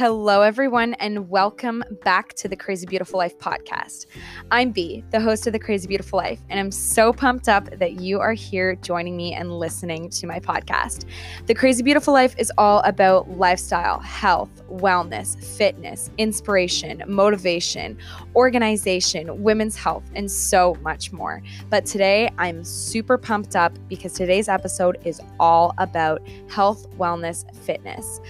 Hello, everyone, and welcome back to the Crazy Beautiful Life podcast. I'm B, the host of the Crazy Beautiful Life, and I'm so pumped up that you are here joining me and listening to my podcast. The Crazy Beautiful Life is all about lifestyle, health, wellness, fitness, inspiration, motivation, organization, women's health, and so much more. But today, I'm super pumped up because today's episode is all about health, wellness, fitness.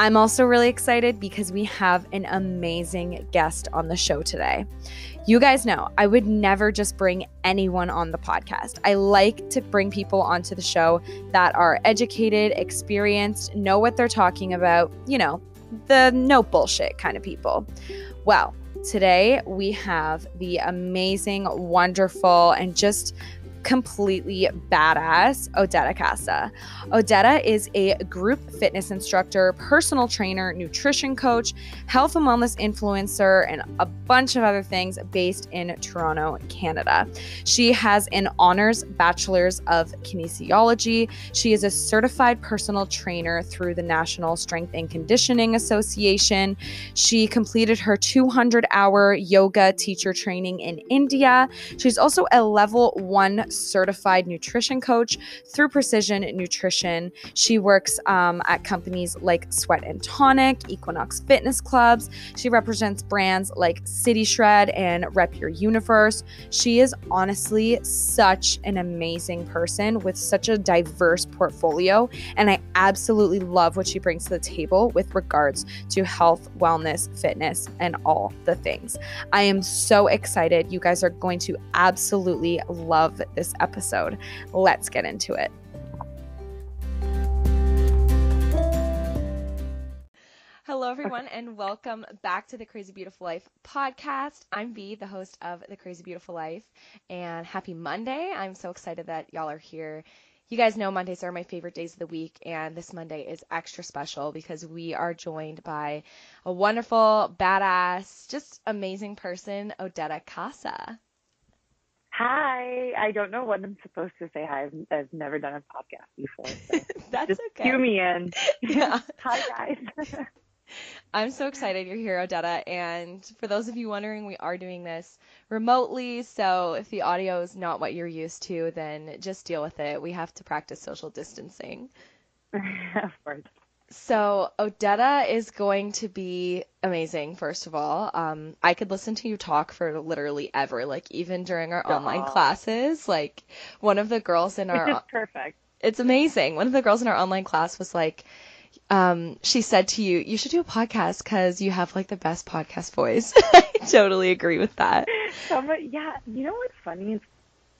I'm also really excited because we have an amazing guest on the show today. You guys know I would never just bring anyone on the podcast. I like to bring people onto the show that are educated, experienced, know what they're talking about, you know, the no bullshit kind of people. Well, today we have the amazing, wonderful, and just completely badass Odetta Casa. Odetta is a group fitness instructor, personal trainer, nutrition coach, health and wellness influencer, and a bunch of other things based in Toronto, Canada. She has an honors bachelor's of kinesiology. She is a certified personal trainer through the National Strength and Conditioning Association. She completed her 200 hour yoga teacher training in India. She's also a level one certified nutrition coach through Precision Nutrition. She works um, at companies like Sweat and Tonic, Equinox Fitness Clubs. She represents brands like City Shred and Rep Your Universe. She is honestly such an amazing person with such a diverse portfolio. And I absolutely love what she brings to the table with regards to health, wellness, fitness, and all the things. I am so excited. You guys are going to absolutely love this episode. Let's get into it. Hello, everyone, and welcome back to the Crazy Beautiful Life podcast. I'm B, the host of the Crazy Beautiful Life, and happy Monday. I'm so excited that y'all are here. You guys know Mondays are my favorite days of the week, and this Monday is extra special because we are joined by a wonderful, badass, just amazing person, Odetta Casa. Hi. I don't know what I'm supposed to say. Hi. I've, I've never done a podcast before. So That's just okay. cue me in. Yeah. Hi, guys. I'm so excited you're here, Odetta. And for those of you wondering, we are doing this remotely. So if the audio is not what you're used to, then just deal with it. We have to practice social distancing. of course. So Odetta is going to be amazing. First of all, um, I could listen to you talk for literally ever. Like even during our online classes, like one of the girls in our perfect. it's amazing. One of the girls in our online class was like, um, she said to you, you should do a podcast because you have like the best podcast voice. I totally agree with that. Somebody, yeah, you know what's funny is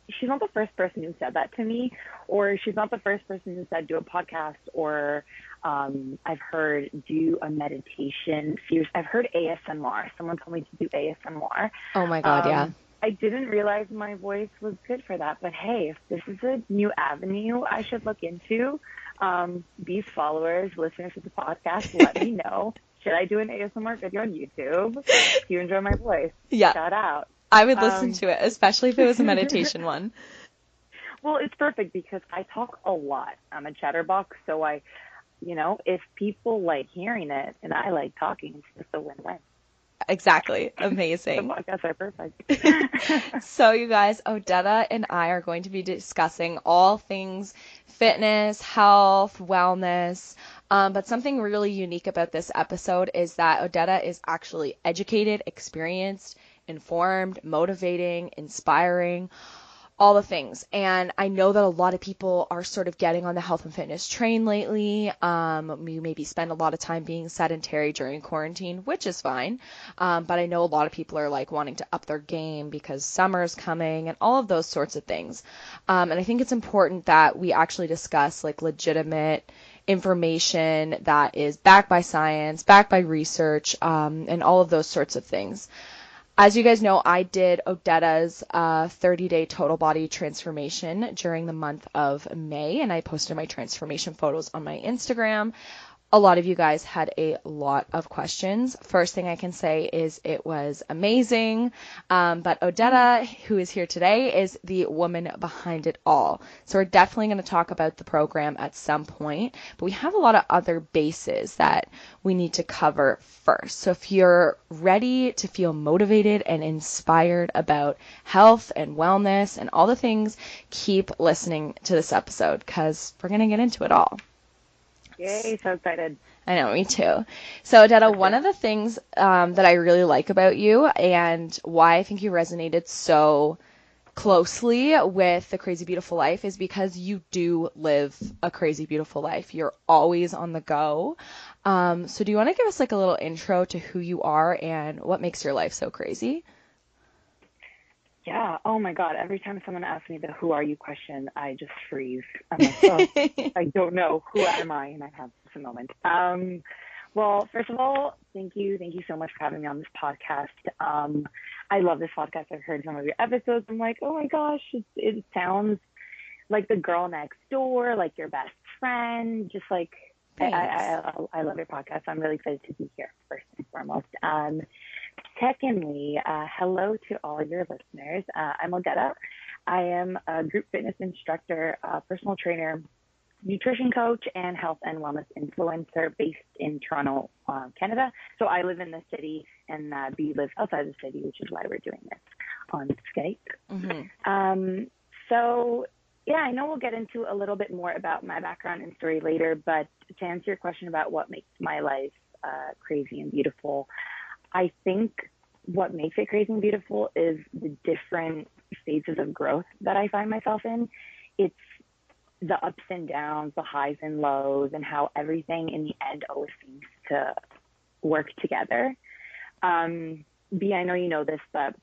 she's not the first person who said that to me, or she's not the first person who said do a podcast, or um, I've heard do a meditation. I've heard ASMR. Someone told me to do ASMR. Oh my God, yeah. Um, I didn't realize my voice was good for that, but hey, if this is a new avenue I should look into, um, these followers, listeners of the podcast, let me know. Should I do an ASMR video on YouTube? If you enjoy my voice, Yeah, shout out. I would listen um, to it, especially if it was a meditation one. Well, it's perfect because I talk a lot. I'm a chatterbox, so I, you know, if people like hearing it and I like talking, it's just a win-win. Exactly. Amazing. The podcasts are perfect. So, you guys, Odetta and I are going to be discussing all things fitness, health, wellness. Um, but something really unique about this episode is that Odetta is actually educated, experienced, informed, motivating, inspiring, all the things. And I know that a lot of people are sort of getting on the health and fitness train lately. Um, you maybe spend a lot of time being sedentary during quarantine, which is fine. Um, but I know a lot of people are like wanting to up their game because summer's coming and all of those sorts of things. Um, and I think it's important that we actually discuss like legitimate information that is backed by science, backed by research, um, and all of those sorts of things. As you guys know, I did Odetta's uh, 30 day total body transformation during the month of May, and I posted my transformation photos on my Instagram. A lot of you guys had a lot of questions. First thing I can say is it was amazing. Um, but Odetta, who is here today, is the woman behind it all. So we're definitely going to talk about the program at some point. But we have a lot of other bases that we need to cover first. So if you're ready to feel motivated and inspired about health and wellness and all the things, keep listening to this episode because we're going to get into it all. Yay, so excited. I know, me too. So, Odetta, one of the things um, that I really like about you and why I think you resonated so closely with the Crazy Beautiful Life is because you do live a crazy beautiful life. You're always on the go. Um, so, do you want to give us like a little intro to who you are and what makes your life so crazy? Yeah. Oh my God. Every time someone asks me the "Who are you?" question, I just freeze. I'm like, oh, I don't know. Who am I? And I have just a moment. Um, well, first of all, thank you, thank you so much for having me on this podcast. Um, I love this podcast. I've heard some of your episodes. I'm like, oh my gosh, it, it sounds like the girl next door, like your best friend. Just like I, I, I, I love your podcast. I'm really excited to be here first and foremost. Um, Secondly, uh, hello to all your listeners. Uh, I'm Odetta. I am a group fitness instructor, personal trainer, nutrition coach, and health and wellness influencer based in Toronto, uh, Canada. So I live in the city, and uh, B lives outside the city, which is why we're doing this on Skype. Mm-hmm. Um, so yeah, I know we'll get into a little bit more about my background and story later, but to answer your question about what makes my life uh, crazy and beautiful, I think what makes it crazy and beautiful is the different phases of growth that I find myself in. It's the ups and downs, the highs and lows, and how everything in the end always seems to work together. Um, B, I know you know this, but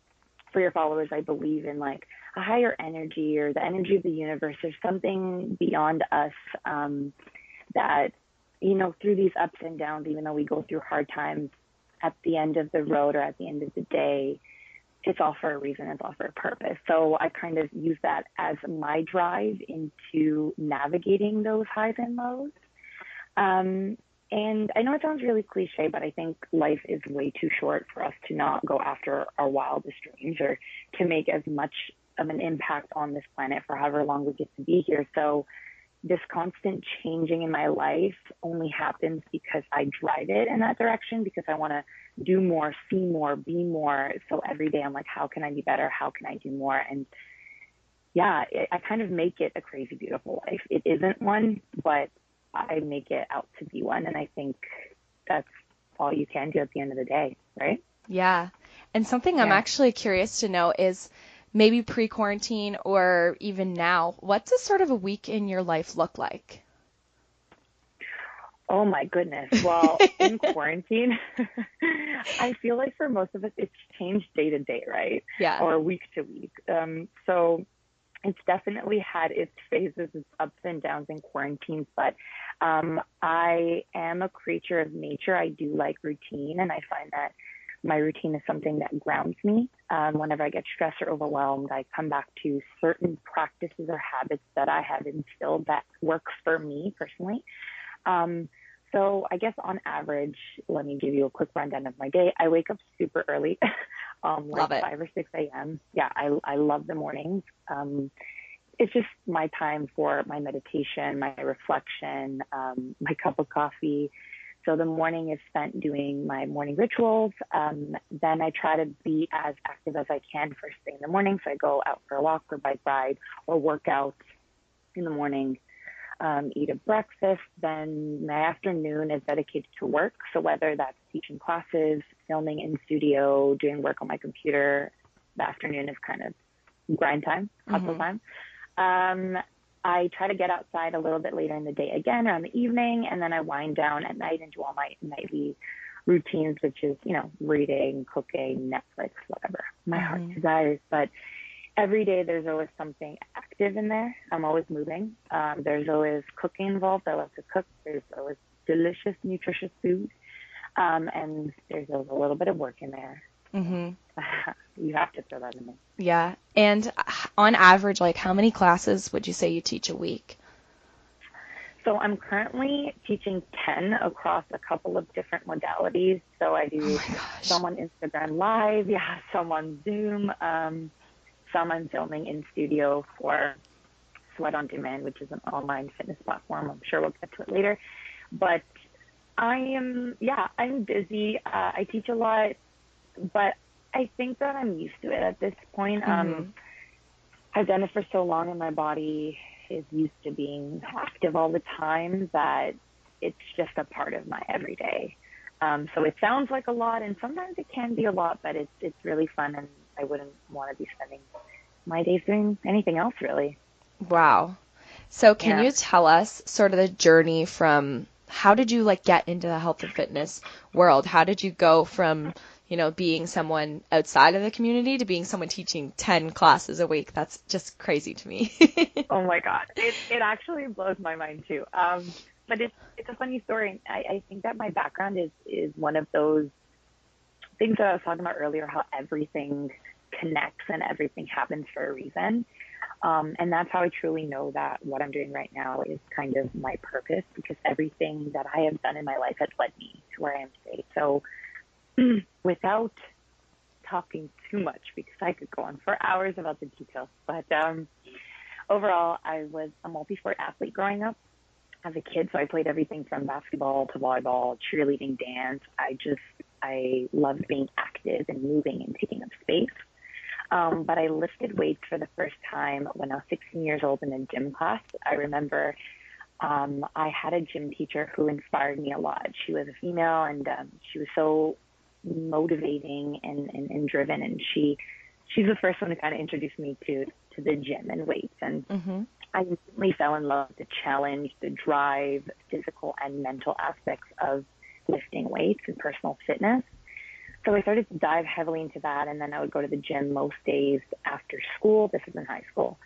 for your followers, I believe in like a higher energy or the energy of the universe. There's something beyond us um, that, you know, through these ups and downs, even though we go through hard times, at the end of the road or at the end of the day, it's all for a reason, it's all for a purpose. So I kind of use that as my drive into navigating those highs and lows. Um, and I know it sounds really cliche, but I think life is way too short for us to not go after our wildest dreams or to make as much of an impact on this planet for however long we get to be here. So this constant changing in my life only happens because I drive it in that direction because I want to do more, see more, be more. So every day I'm like, how can I be better? How can I do more? And yeah, it, I kind of make it a crazy, beautiful life. It isn't one, but I make it out to be one. And I think that's all you can do at the end of the day, right? Yeah. And something yeah. I'm actually curious to know is, maybe pre quarantine or even now, what does sort of a week in your life look like? Oh my goodness. Well, in quarantine, I feel like for most of us, it's changed day to day, right? Yeah. Or week to week. Um, so it's definitely had its phases, its ups and downs in quarantine, but um, I am a creature of nature. I do like routine, and I find that my routine is something that grounds me. Um, whenever I get stressed or overwhelmed, I come back to certain practices or habits that I have instilled that work for me personally. Um, so I guess on average, let me give you a quick rundown of my day. I wake up super early, um, like 5 or 6 a.m. Yeah, I, I love the mornings. Um, it's just my time for my meditation, my reflection, um, my cup of coffee, so the morning is spent doing my morning rituals. Um, then I try to be as active as I can first thing in the morning. So I go out for a walk or bike ride or work out in the morning, um, eat a breakfast. Then my afternoon is dedicated to work. So whether that's teaching classes, filming in studio, doing work on my computer, the afternoon is kind of grind time, hustle mm-hmm. time. Um, I try to get outside a little bit later in the day again around the evening, and then I wind down at night and do all my nightly routines, which is, you know, reading, cooking, Netflix, whatever my mm-hmm. heart desires. But every day there's always something active in there. I'm always moving. Um, there's always cooking involved. I love to cook. There's always delicious, nutritious food. Um, and there's always a little bit of work in there. Mm-hmm. you have to throw that in there. Yeah. And on average, like how many classes would you say you teach a week? So I'm currently teaching 10 across a couple of different modalities. So I do Oh some on Instagram Live, yeah, some on Zoom, um, some I'm filming in studio for Sweat on Demand, which is an online fitness platform. I'm sure we'll get to it later. But I am, yeah, I'm busy. Uh, I teach a lot, but I think that I'm used to it at this point. Um, Mhm. I've done it for so long, and my body is used to being active all the time that it's just a part of my everyday. Um, so it sounds like a lot, and sometimes it can be a lot, but it's it's really fun, and I wouldn't want to be spending my days doing anything else really. Wow. So can Yeah. you tell us sort of the journey from how did you like get into the health and fitness world? How did you go from, you know, being someone outside of the community to being someone teaching 10 classes a week? That's just crazy to me. Oh my god, it it actually blows my mind too. Um, but it's it's a funny story. I, I think that my background is is one of those things that I was talking about earlier. How everything connects and everything happens for a reason. Um, and that's how I truly know that what I'm doing right now is kind of my purpose because everything that I have done in my life has led me to where I am today. So without talking too much because I could go on for hours about the details, but um, overall, I was a multi-sport athlete growing up as a kid. So I played everything from basketball to volleyball, cheerleading, dance. I just, I loved being active and moving and taking up space. Um, but I lifted weights for the first time when I was 16 years old in a gym class. I remember um, I had a gym teacher who inspired me a lot. She was a female and um, she was so motivating and, and, and driven. And she, she's the first one to kind of introduce me to, to the gym and weights. And hmm I instantly fell in love with the challenge, the drive, physical and mental aspects of lifting weights and personal fitness. So I started to dive heavily into that, and then I would go to the gym most days after school. This was in high school.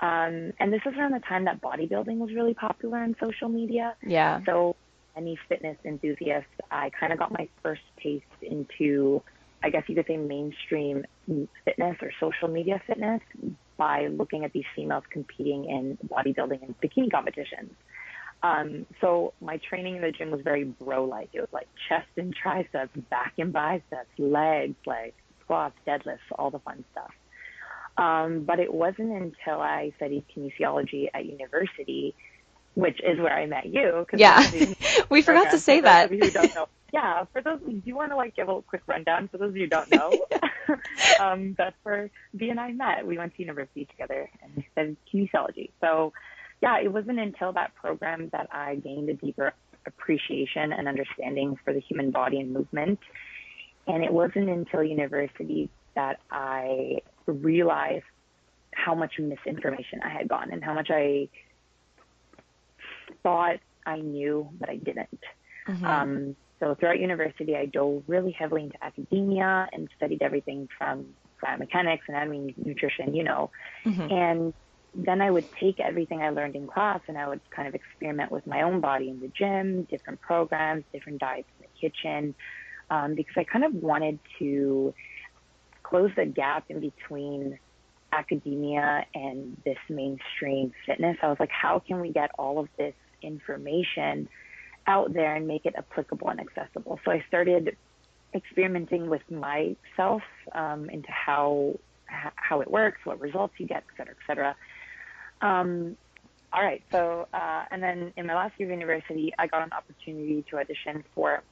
Um, and this was around the time that bodybuilding was really popular on social media. Yeah. So, any fitness enthusiast, I kind of got my first taste into, I guess you could say, mainstream fitness or social media fitness by looking at these females competing in bodybuilding and bikini competitions. Um, so my training in the gym was very bro-like. It was like chest and triceps, back and biceps, legs, like squats, deadlifts, all the fun stuff. Um, but it wasn't until I studied kinesiology at university, which is where I met you. 'cause Yeah. we forgot to say for that. Those of you who don't know. Yeah, for those, do you want to like give a quick rundown for those of you who don't know? um, that's where B and I met. We went to university together and we studied kinesiology. So, yeah, it wasn't until that program that I gained a deeper appreciation and understanding for the human body and movement. And it wasn't until university that I realized how much misinformation I had gotten and how much I thought I knew, but I didn't. Mhm. Um, so throughout university, I dove really heavily into academia and studied everything from biomechanics, anatomy, nutrition, you know. Mhm. And then I would take everything I learned in class and I would kind of experiment with my own body in the gym, different programs, different diets in the kitchen, um, because I kind of wanted to close the gap in between academia and this mainstream fitness. I was like, how can we get all of this information out there and make it applicable and accessible? So I started experimenting with myself um, into how how it works, what results you get, et cetera, et cetera. Um, all right. So, uh, and then in my last year of university, I got an opportunity to audition for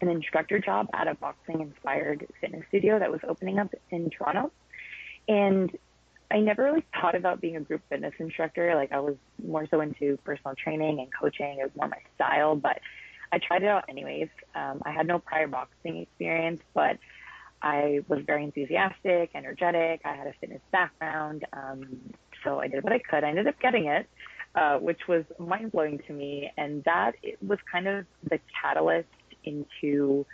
an instructor job at a boxing inspired fitness studio that was opening up in Toronto. And I never really thought about being a group fitness instructor. Like I was more so into personal training and coaching. It was more my style, but I tried it out anyways. Um, I had no prior boxing experience, but I was very enthusiastic, energetic. I had a fitness background. Um, so I did what I could. I ended up getting it, uh, which was mind blowing to me. And that was kind of the catalyst into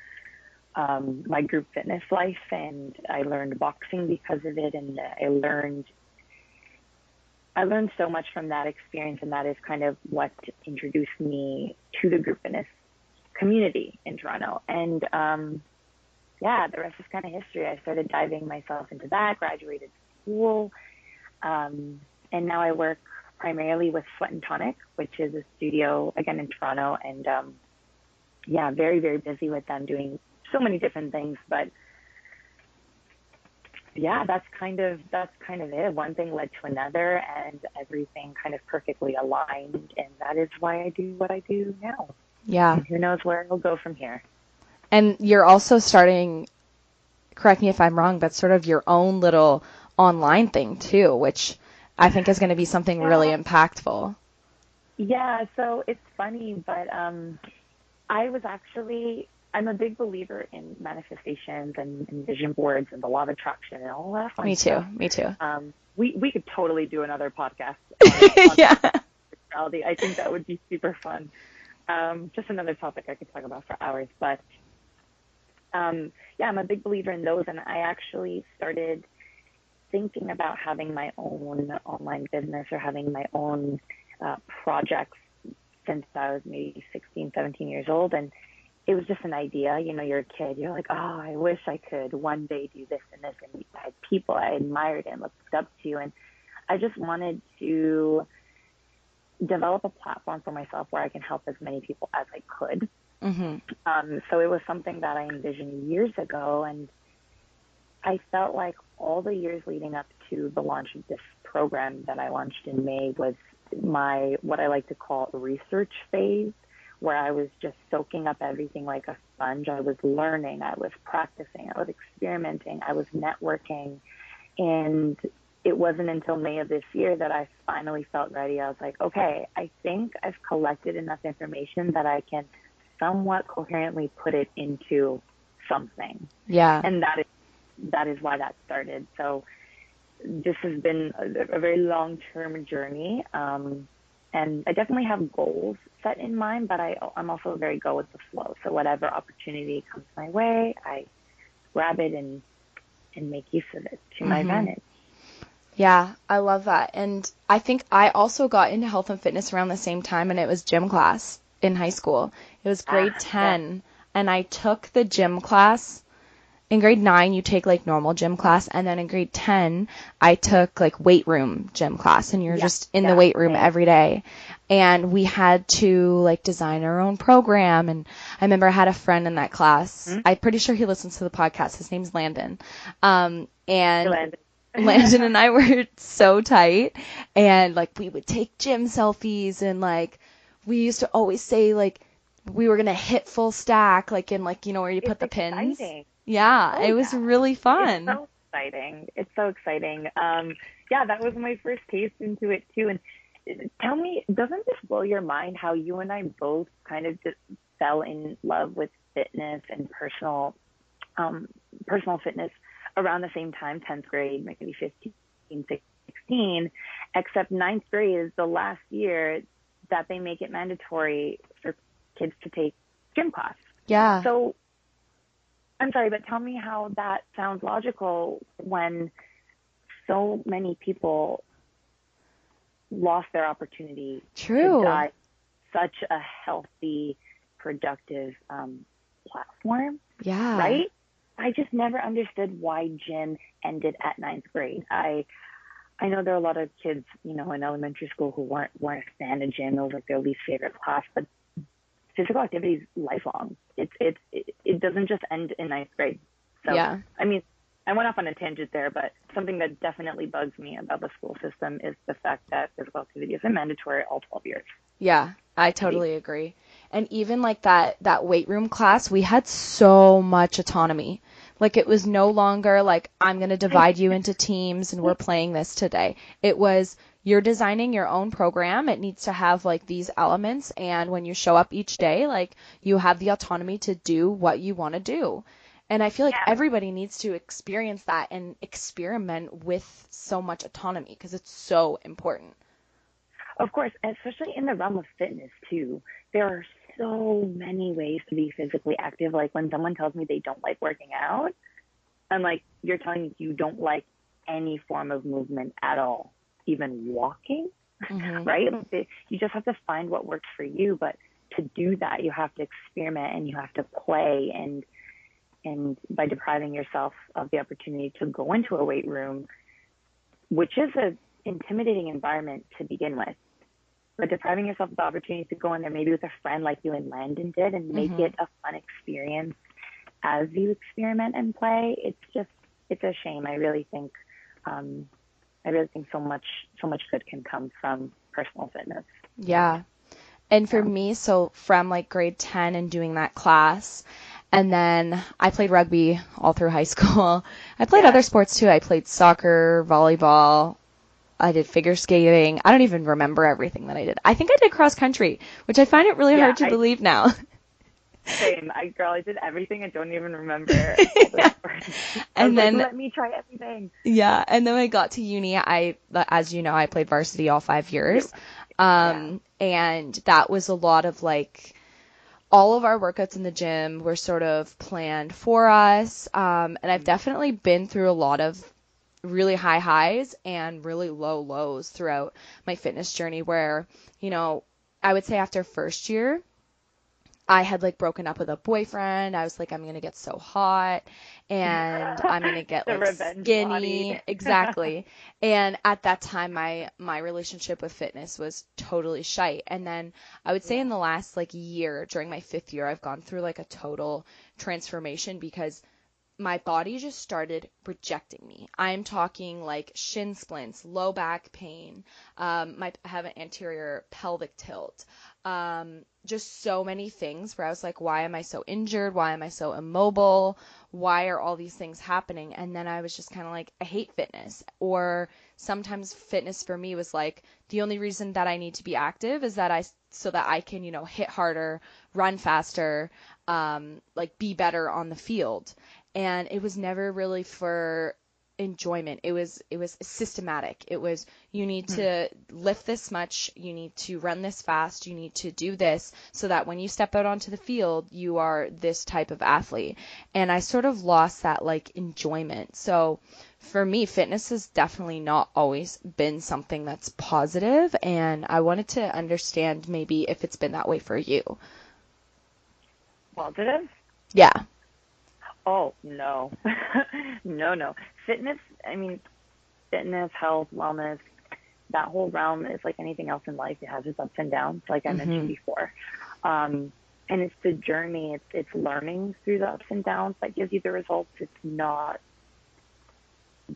um, my group fitness life. And I learned boxing because of it. And I learned, I learned so much from that experience. And that is kind of what introduced me to the group fitness community in Toronto. And, um, yeah, the rest is kind of history. I started diving myself into that, graduated school, um, and now I work primarily with Sweat and Tonic, which is a studio again in Toronto, and um, yeah, very very busy with them doing so many different things. But yeah, that's kind of that's kind of it. One thing led to another, and everything kind of perfectly aligned, and that is why I do what I do now. Yeah. And who knows where it'll go from here. And you're also starting. Correct me if I'm wrong, but sort of your own little online thing too, which I think is going to be something yeah. really impactful. Yeah, so it's funny, but um, I was actually I'm a big believer in manifestations and, and vision boards and the law of attraction and all that. Fun me stuff. too. Me too. Um, we we could totally do another podcast. yeah. I think that would be super fun. Um, just another topic I could talk about for hours, but um, yeah, I'm a big believer in those, and I actually started thinking about having my own online business or having my own uh, projects since I was maybe 16, 17 years old. And it was just an idea. You know, you're a kid. You're like, oh, I wish I could one day do this and this. And I had people I admired and looked up to. And I just wanted to develop a platform for myself where I can help as many people as I could. Mm-hmm. Um, so it was something that I envisioned years ago. And I felt like all the years leading up to the launch of this program that I launched in May was my what I like to call research phase, where I was just soaking up everything like a sponge. I was learning, I was practicing, I was experimenting, I was networking. And it wasn't until May of this year that I finally felt ready. I was like, okay, I think I've collected enough information that I can somewhat coherently put it into something. Yeah. And that is that is why that started. So this has been a, a very long term journey. Um, and I definitely have goals set in mind, but I, I'm also very go with the flow. So whatever opportunity comes my way, I grab it and, and make use of it to my mm-hmm. advantage. Yeah, I love that. And I think I also got into health and fitness around the same time, and it was gym class in high school. It was grade ah, 10, yeah. and I took the gym class in grade nine, you take like normal gym class, and then in grade 10, I took like weight room gym class, and you're yeah, just in the weight room every day. And we had to like design our own program. And I remember I had a friend in that class. Mm-hmm. I'm pretty sure he listens to the podcast. His name's Landon. Um, and Landon. Landon and I were so tight, and like we would take gym selfies, and like we used to always say like we were gonna hit full stack, like in like you know where you it's put the exciting. pins. Yeah, oh, it was yeah. really fun. It's so exciting. It's so exciting. Um, yeah, that was my first taste into it too. And uh, tell me, doesn't this blow your mind how you and I both kind of just fell in love with fitness and personal, um, personal fitness around the same time, 10th grade, maybe 15, 16, except ninth grade is the last year that they make it mandatory for kids to take gym class. Yeah. So I'm sorry, but tell me how that sounds logical when so many people lost their opportunity True. to die such a healthy, productive um, platform. Yeah. Right? I just never understood why gym ended at ninth grade. I I know there are a lot of kids, you know, in elementary school who weren't weren't a fan of gym. It was like their least favorite class, but physical activity is lifelong. It's it's it, it doesn't just end in ninth grade. So yeah. I mean, I went off on a tangent there, but something that definitely bugs me about the school system is the fact that physical activity isn't mandatory all 12 years. Yeah, I totally agree. And even like that that weight room class, we had so much autonomy. Like it was no longer like I'm going to divide you into teams and we're playing this today. It was you're designing your own program. It needs to have like these elements. And when you show up each day, like you have the autonomy to do what you want to do. And I feel like yeah. everybody needs to experience that and experiment with so much autonomy because it's so important. Of course, especially in the realm of fitness too. There are so many ways to be physically active. Like when someone tells me they don't like working out, I'm like, you're telling me you don't like any form of movement at all even walking, mm-hmm. right? You just have to find what works for you. But to do that, you have to experiment and you have to play and and by depriving yourself of the opportunity to go into a weight room, which is a intimidating environment to begin with. But depriving yourself of the opportunity to go in there maybe with a friend like you and Landon did and make mm-hmm. it a fun experience as you experiment and play, it's just it's a shame. I really think um, I really think so much so much good can come from personal fitness. Yeah. And for me, so from like grade 10 and doing that class, and then I played rugby all through high school. I played yeah. other sports too. I played soccer, volleyball. I did figure skating. I don't even remember everything that I did. I think I did cross country, which I find it really yeah, hard to I, believe now. Same. I girl, I did everything. I don't even remember. yeah. and then like, let me try everything. Yeah, and then I got to uni. I, as you know, I played varsity all five years. Um, yeah. and that was a lot of like all of our workouts in the gym were sort of planned for us. Um, and I've mm-hmm. definitely been through a lot of really high highs and really low lows throughout my fitness journey where, you know, I would say after first year, I had like broken up with a boyfriend. I was like, I'm gonna get so hot and I'm gonna get like skinny. exactly. And at that time my my relationship with fitness was totally shite. And then I would say in the last like year, during my fifth year, I've gone through like a total transformation because my body just started rejecting me. I'm talking like shin splints, low back pain. Um, my, I have an anterior pelvic tilt. Um, just so many things where I was like, why am I so injured? Why am I so immobile? Why are all these things happening? And then I was just kind of like, I hate fitness. Or sometimes fitness for me was like, the only reason that I need to be active is that I, so that I can, you know, hit harder, run faster, um, like be better on the field and it was never really for enjoyment. It was it was systematic. It was you need hmm. to lift this much you need to run this fast you need to do this so that when you step out onto the field you are this type of athlete. And i sort of lost that like enjoyment. So for me fitness has definitely not always been something that's positive and i wanted to understand maybe if it's been that way for you. Positive? Yeah Oh no, no, no. Fitness. I mean, fitness, health, wellness. That whole realm is like anything else in life. It has its ups and downs, like I mm-hmm. mentioned before. Um, and it's the journey. It's it's learning through the ups and downs that gives you the results. It's not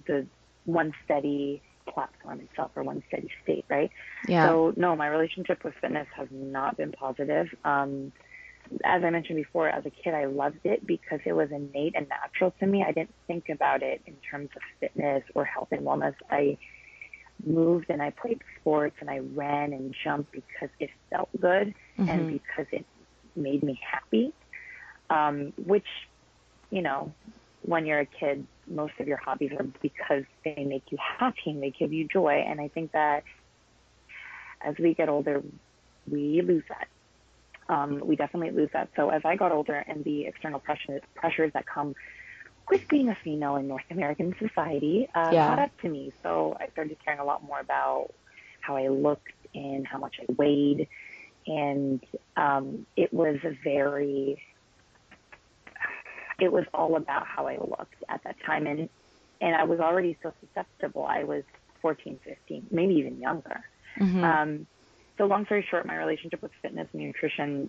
the one steady platform itself or one steady state, right? Yeah. So no, my relationship with fitness has not been positive. Um, as I mentioned before, as a kid, I loved it because it was innate and natural to me. I didn't think about it in terms of fitness or health and wellness. I moved and I played sports and I ran and jumped because it felt good mm-hmm. and because it made me happy. Um, which, you know, when you're a kid, most of your hobbies are because they make you happy and they give you joy. And I think that as we get older, we lose that um, we definitely lose that. So as I got older and the external pressures, pressures that come with being a female in North American society uh, yeah. caught up to me. So I started caring a lot more about how I looked and how much I weighed. And um, it was a very, it was all about how I looked at that time. And, and I was already so susceptible. I was 14, 15, maybe even younger. Mm-hmm. Um, so long story short, my relationship with fitness and nutrition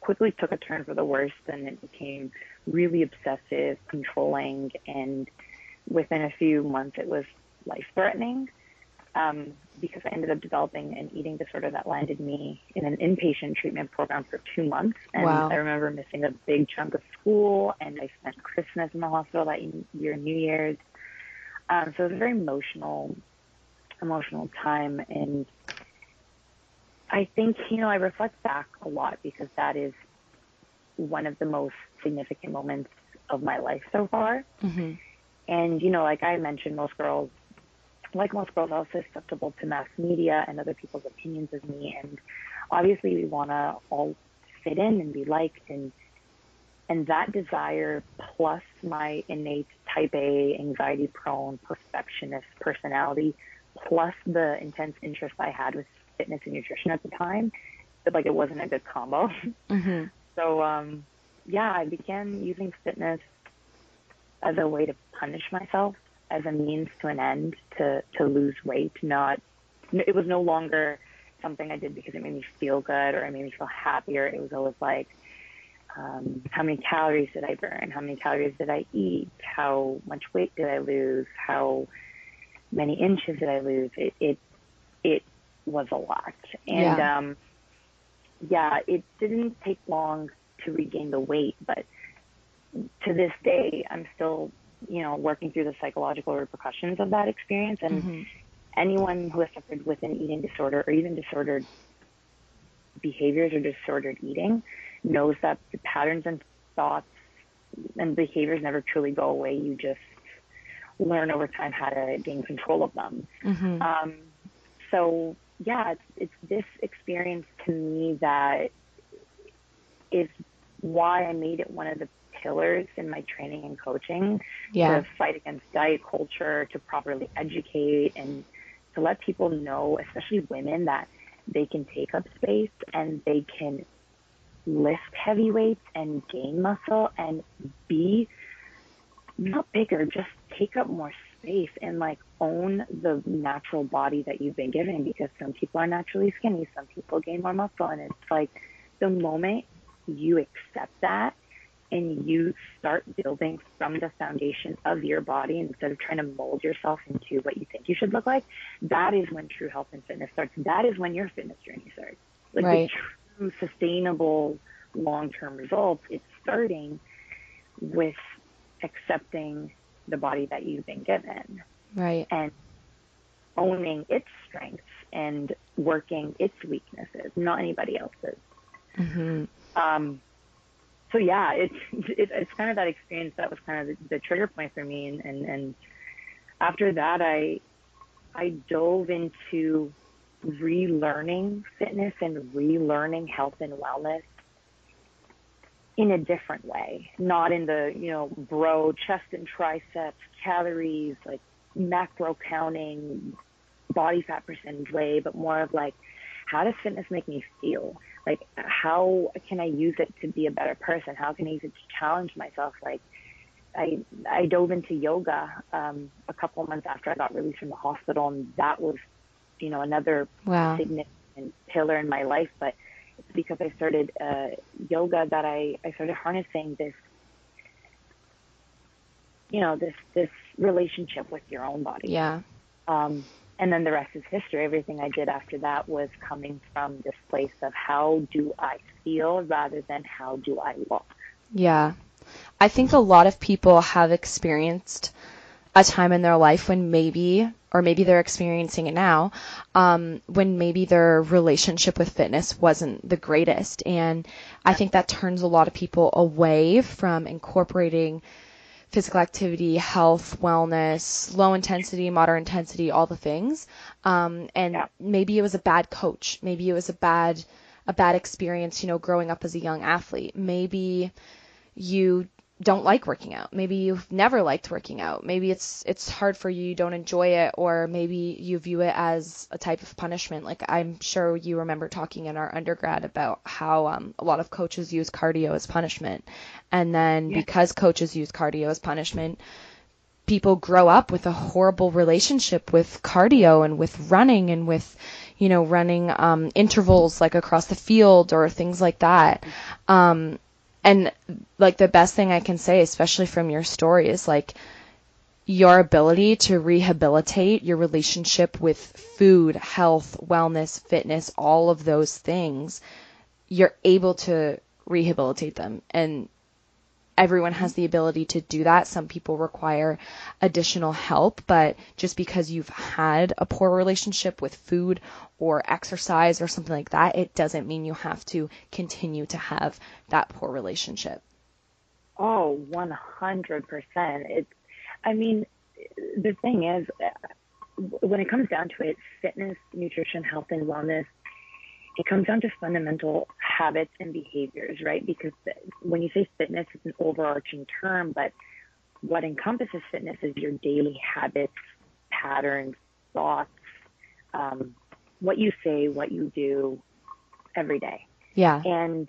quickly took a turn for the worse and it became really obsessive, controlling, and within a few months it was life threatening um, because I ended up developing an eating disorder that landed me in an inpatient treatment program for two months. And wow. I remember missing a big chunk of school and I spent Christmas in the hospital that year, New Year's. Um, so it was a very emotional, emotional time. And I think, you know, I reflect back a lot because that is one of the most significant moments of my life so far. Mm-hmm. And, you know, like I mentioned, most girls, like most girls, are susceptible to mass media and other people's opinions of me. And obviously, we want to all fit in and be liked. And, and that desire, plus my innate type A, anxiety prone, perfectionist personality, plus the intense interest I had with fitness and nutrition at the time, but like it wasn't a good combo. Mm-hmm. So um, yeah, I began using fitness as a way to punish myself as a means to an end to to lose weight. Not it was no longer something I did because it made me feel good or it made me feel happier. It was always like, um, how many calories did I burn? How many calories did I eat? How much weight did I lose? How many inches did I lose? It it it was a lot, and yeah. um, yeah, it didn't take long to regain the weight, but to this day, I'm still, you know, working through the psychological repercussions of that experience. And mm-hmm. anyone who has suffered with an eating disorder or even disordered behaviors or disordered eating knows that the patterns and thoughts and behaviors never truly go away. You just learn over time how to gain control of them. Mm-hmm. Um, so yeah, it's, it's this experience to me that is why I made it one of the pillars in my training and coaching yeah. to fight against diet culture, to properly educate and to let people know, especially women, that they can take up space and they can lift heavy weights and gain muscle and be not bigger, just take up more space and like own the natural body that you've been given because some people are naturally skinny, some people gain more muscle and it's like the moment you accept that and you start building from the foundation of your body instead of trying to mold yourself into what you think you should look like, that is when true health and fitness starts. That is when your fitness journey starts. Like right. the true sustainable long term results, it's starting with accepting the body that you've been given. Right. And owning its strengths and working its weaknesses, not anybody else's. Mm-hmm. Um, so yeah, it's it, it's kind of that experience that was kind of the, the trigger point for me, and, and and after that, I I dove into relearning fitness and relearning health and wellness in a different way, not in the you know bro chest and triceps calories like macro counting body fat percentage way, but more of like how does fitness make me feel? like how can I use it to be a better person? How can I use it to challenge myself? Like I I dove into yoga um, a couple of months after I got released from the hospital, and that was you know another wow. significant pillar in my life. But it's because I started uh, yoga that I I started harnessing this you know this this relationship with your own body. Yeah. Um, and then the rest is history. Everything I did after that was coming from this place of how do I feel rather than how do I look. Yeah. I think a lot of people have experienced a time in their life when maybe, or maybe they're experiencing it now, um, when maybe their relationship with fitness wasn't the greatest. And I think that turns a lot of people away from incorporating physical activity, health, wellness, low intensity, moderate intensity, all the things. Um, and yeah. maybe it was a bad coach. Maybe it was a bad a bad experience, you know, growing up as a young athlete. Maybe you don't like working out. Maybe you've never liked working out. Maybe it's it's hard for you, you don't enjoy it, or maybe you view it as a type of punishment. Like I'm sure you remember talking in our undergrad about how um, a lot of coaches use cardio as punishment, and then yeah. because coaches use cardio as punishment, people grow up with a horrible relationship with cardio and with running and with you know running um, intervals like across the field or things like that. Um, and like the best thing I can say, especially from your story, is like your ability to rehabilitate your relationship with food, health, wellness, fitness, all of those things, you're able to rehabilitate them. And everyone has the ability to do that. Some people require additional help, but just because you've had a poor relationship with food or exercise or something like that, it doesn't mean you have to continue to have that poor relationship. Oh, 100%. It's, I mean, the thing is, when it comes down to it, fitness, nutrition, health, and wellness it comes down to fundamental habits and behaviors, right? Because when you say fitness, it's an overarching term, but what encompasses fitness is your daily habits, patterns, thoughts, um, what you say, what you do every day. Yeah. And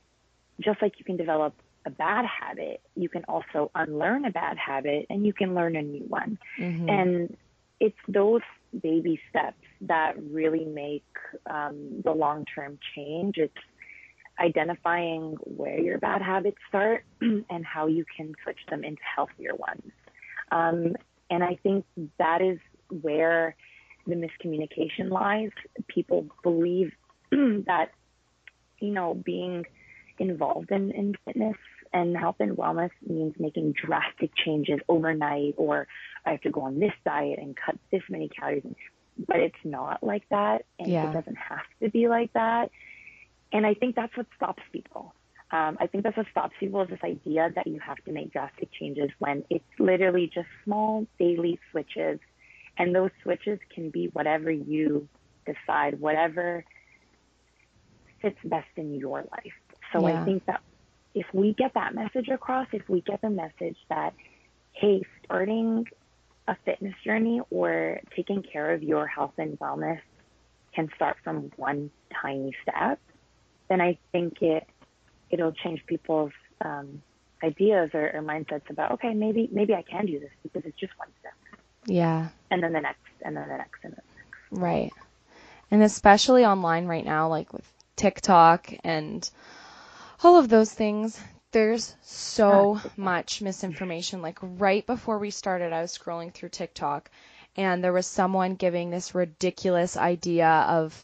just like you can develop a bad habit, you can also unlearn a bad habit and you can learn a new one. Mm-hmm. And it's those baby steps that really make um, the long term change. It's identifying where your bad habits start and how you can switch them into healthier ones. Um, and I think that is where the miscommunication lies. People believe that, you know, being involved in, in fitness and health and wellness means making drastic changes overnight, or I have to go on this diet and cut this many calories. But it's not like that, and yeah. it doesn't have to be like that. And I think that's what stops people. Um, I think that's what stops people is this idea that you have to make drastic changes when it's literally just small daily switches. And those switches can be whatever you decide, whatever fits best in your life. So yeah. I think that if we get that message across, if we get the message that, hey, starting a fitness journey or taking care of your health and wellness can start from one tiny step, then I think it it'll change people's um, ideas or, or mindsets about okay, maybe maybe I can do this because it's just one step. Yeah. And then the next, and then the next, and then the next. Right. And especially online right now, like with TikTok and all of those things. There's so much misinformation. Like right before we started, I was scrolling through TikTok and there was someone giving this ridiculous idea of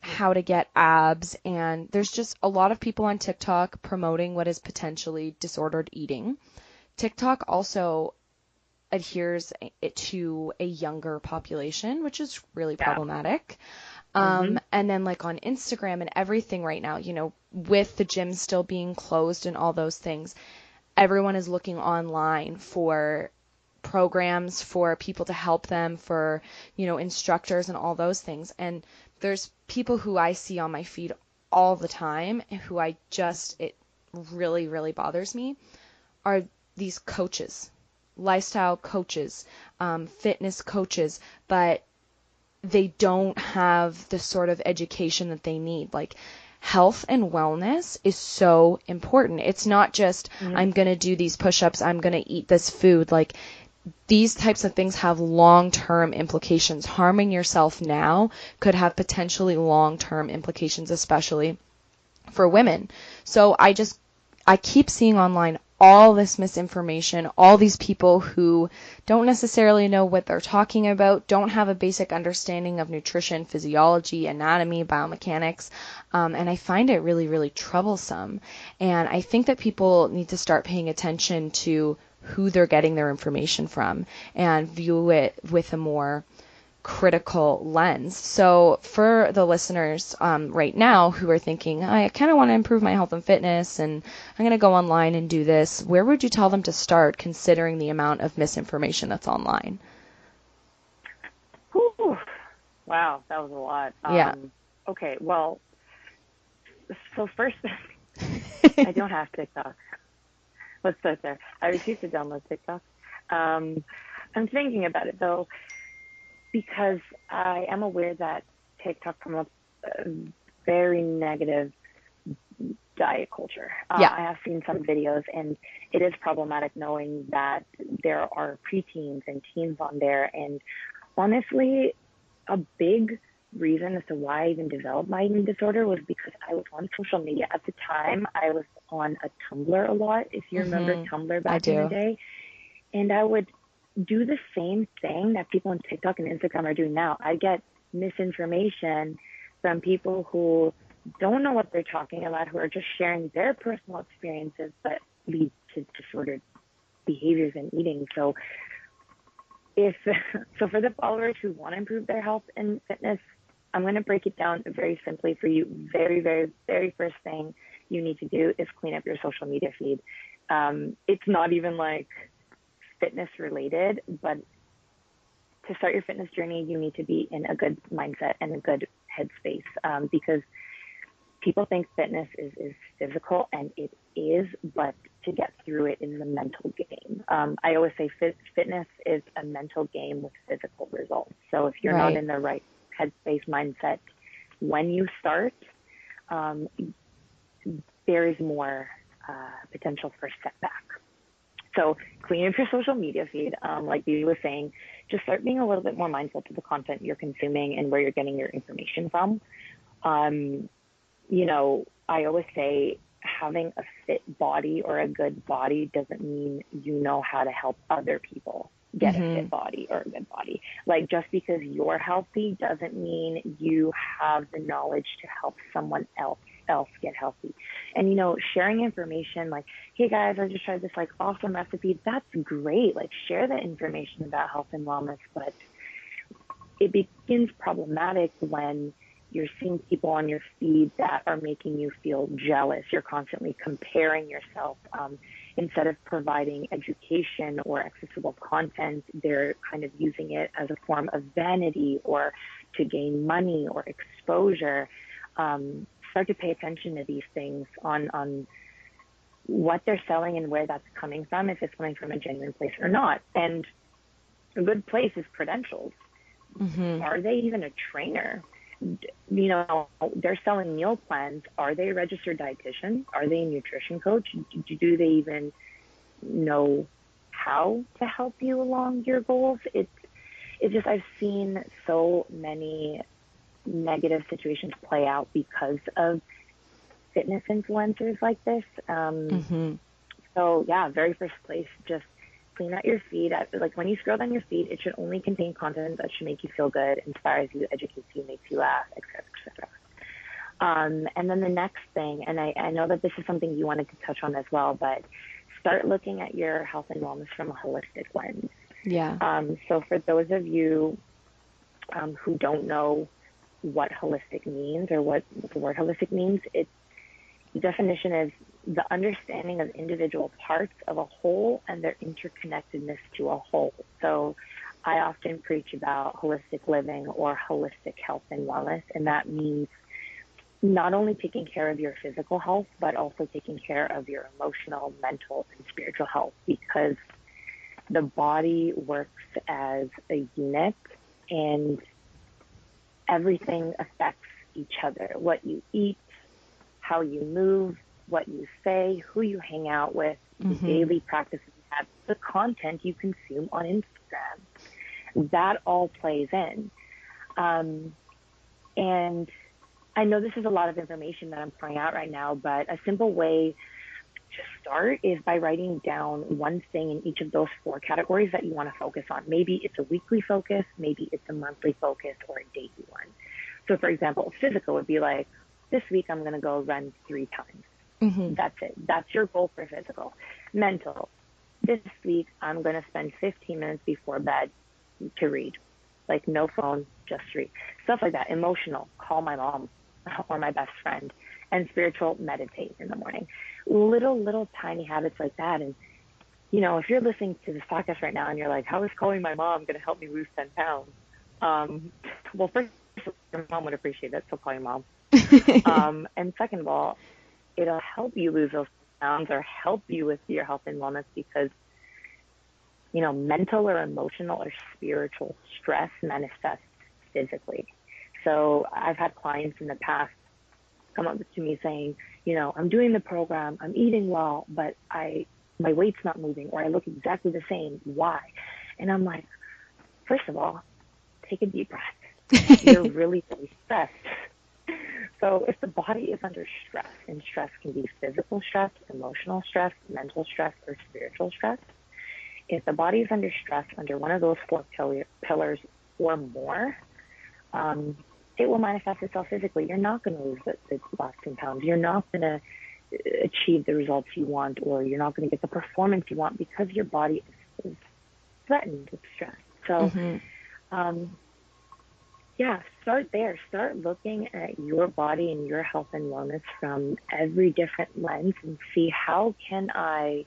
how to get abs and there's just a lot of people on TikTok promoting what is potentially disordered eating. TikTok also adheres to a younger population, which is really yeah. problematic. Um, mm-hmm. And then like on Instagram and everything right now, you know, with the gym still being closed and all those things, everyone is looking online for programs for people to help them for you know instructors and all those things and there's people who I see on my feed all the time who I just it really really bothers me are these coaches lifestyle coaches um, fitness coaches but they don't have the sort of education that they need. Like health and wellness is so important. It's not just mm-hmm. I'm going to do these push-ups, I'm going to eat this food. Like these types of things have long-term implications. Harming yourself now could have potentially long-term implications especially for women. So I just I keep seeing online all this misinformation, all these people who don't necessarily know what they're talking about, don't have a basic understanding of nutrition, physiology, anatomy, biomechanics, um, and I find it really, really troublesome. And I think that people need to start paying attention to who they're getting their information from and view it with a more critical lens. So for the listeners um, right now who are thinking, I kind of want to improve my health and fitness, and I'm going to go online and do this, where would you tell them to start, considering the amount of misinformation that's online? Whew. Wow, that was a lot. Yeah. Um, okay, well, so first, I don't have TikTok. Let's start there. I refuse to download TikTok. Um, I'm thinking about it though because I am aware that TikTok promotes a very negative diet culture. Uh, yeah. I have seen some videos and it is problematic knowing that there are preteens and teens on there. And honestly, a big reason as to why I even developed my eating disorder was because I was on social media. At the time, I was on a Tumblr a lot, if you mm-hmm. remember Tumblr back in the day. And I would do the same thing that people on TikTok and Instagram are doing now. I get misinformation from people who don't know what they're talking about, who are just sharing their personal experiences that lead to disordered behaviors and eating. So if so for the followers who want to improve their health and fitness, I'm going to break it down very simply for you. Very, very, very first thing you need to do is clean up your social media feed. Um, it's not even like fitness related, but to start your fitness journey, you need to be in a good mindset and a good headspace um, because people think fitness is, is physical and it is, but to get through it is a mental game. Um, I always say fit, fitness is a mental game with physical results. So if you're right. not in the right headspace mindset when you start, um, there is more uh, potential for setback. So clean up your social media feed. Um, like you were saying, just start being a little bit more mindful to the content you're consuming and where you're getting your information from. Um, you know, I always say having a fit body or a good body doesn't mean you know how to help other people get mm-hmm. a fit body or a good body. Like just because you're healthy doesn't mean you have the knowledge to help someone else else get healthy. And you know, sharing information like, hey guys, I just tried this like awesome recipe. That's great. Like share that information about health and wellness, but it begins problematic when you're seeing people on your feed that are making you feel jealous. You're constantly comparing yourself. Um, instead of providing education or accessible content, they're kind of using it as a form of vanity or to gain money or exposure. Um, start to pay attention to these things on on what they're selling and where that's coming from, if it's coming from a genuine place or not. And a good place is credentials. Mm-hmm. Are they even a trainer? you know, they're selling meal plans. Are they a registered dietitian? Are they a nutrition coach? Do they even know how to help you along your goals? It's, it's just, I've seen so many negative situations play out because of fitness influencers like this. Um, mm-hmm. So yeah, very first place, just clean out your feed. Like when you scroll down your feed, it should only contain content that should make you feel good, inspires you, educates you, makes you laugh, etc., etc. Um, and then the next thing, and I, I know that this is something you wanted to touch on as well, but start looking at your health and wellness from a holistic lens. Yeah. Um, so for those of you um, who don't know what holistic means or what the word holistic means, its definition is the understanding of individual parts of a whole and their interconnectedness to a whole. So I often preach about holistic living or holistic health and wellness, and that means not only taking care of your physical health, but also taking care of your emotional, mental, and spiritual health because the body works as a unit and everything affects each other. What you eat, how you move, what you say, who you hang out with, mm-hmm. the daily practices you have, the content you consume on Instagram. That all plays in. Um, and I know this is a lot of information that I'm throwing out right now, but a simple way to start is by writing down one thing in each of those four categories that you want to focus on. Maybe it's a weekly focus, maybe it's a monthly focus, or a daily one. So, for example, physical would be like, this week I'm going to go run three times. Mm-hmm. That's it. That's your goal for physical. Mental. This week, I'm going to spend 15 minutes before bed to read. Like, no phone, just read. Stuff like that. Emotional. Call my mom or my best friend. And spiritual, meditate in the morning. Little, little tiny habits like that. And, you know, if you're listening to this podcast right now and you're like, how is calling my mom going to help me lose 10 pounds? Um, well, first, your mom would appreciate it, so call your mom. um, and second of all, it'll help you lose those pounds or help you with your health and wellness because you know mental or emotional or spiritual stress manifests physically so i've had clients in the past come up to me saying you know i'm doing the program i'm eating well but i my weight's not moving or i look exactly the same. Why? And i'm like first of all take a deep breath. You're really really stressed. So if the body is under stress, and stress can be physical stress, emotional stress, mental stress, or spiritual stress, if the body is under stress under one of those four pillars or more, um, it will manifest itself physically. You're not going to lose the, the last 10 pounds. You're not going to achieve the results you want, or you're not going to get the performance you want because your body is, is threatened with stress. So, mm-hmm. um, yeah, start there. Start looking at your body and your health and wellness from every different lens and see how can I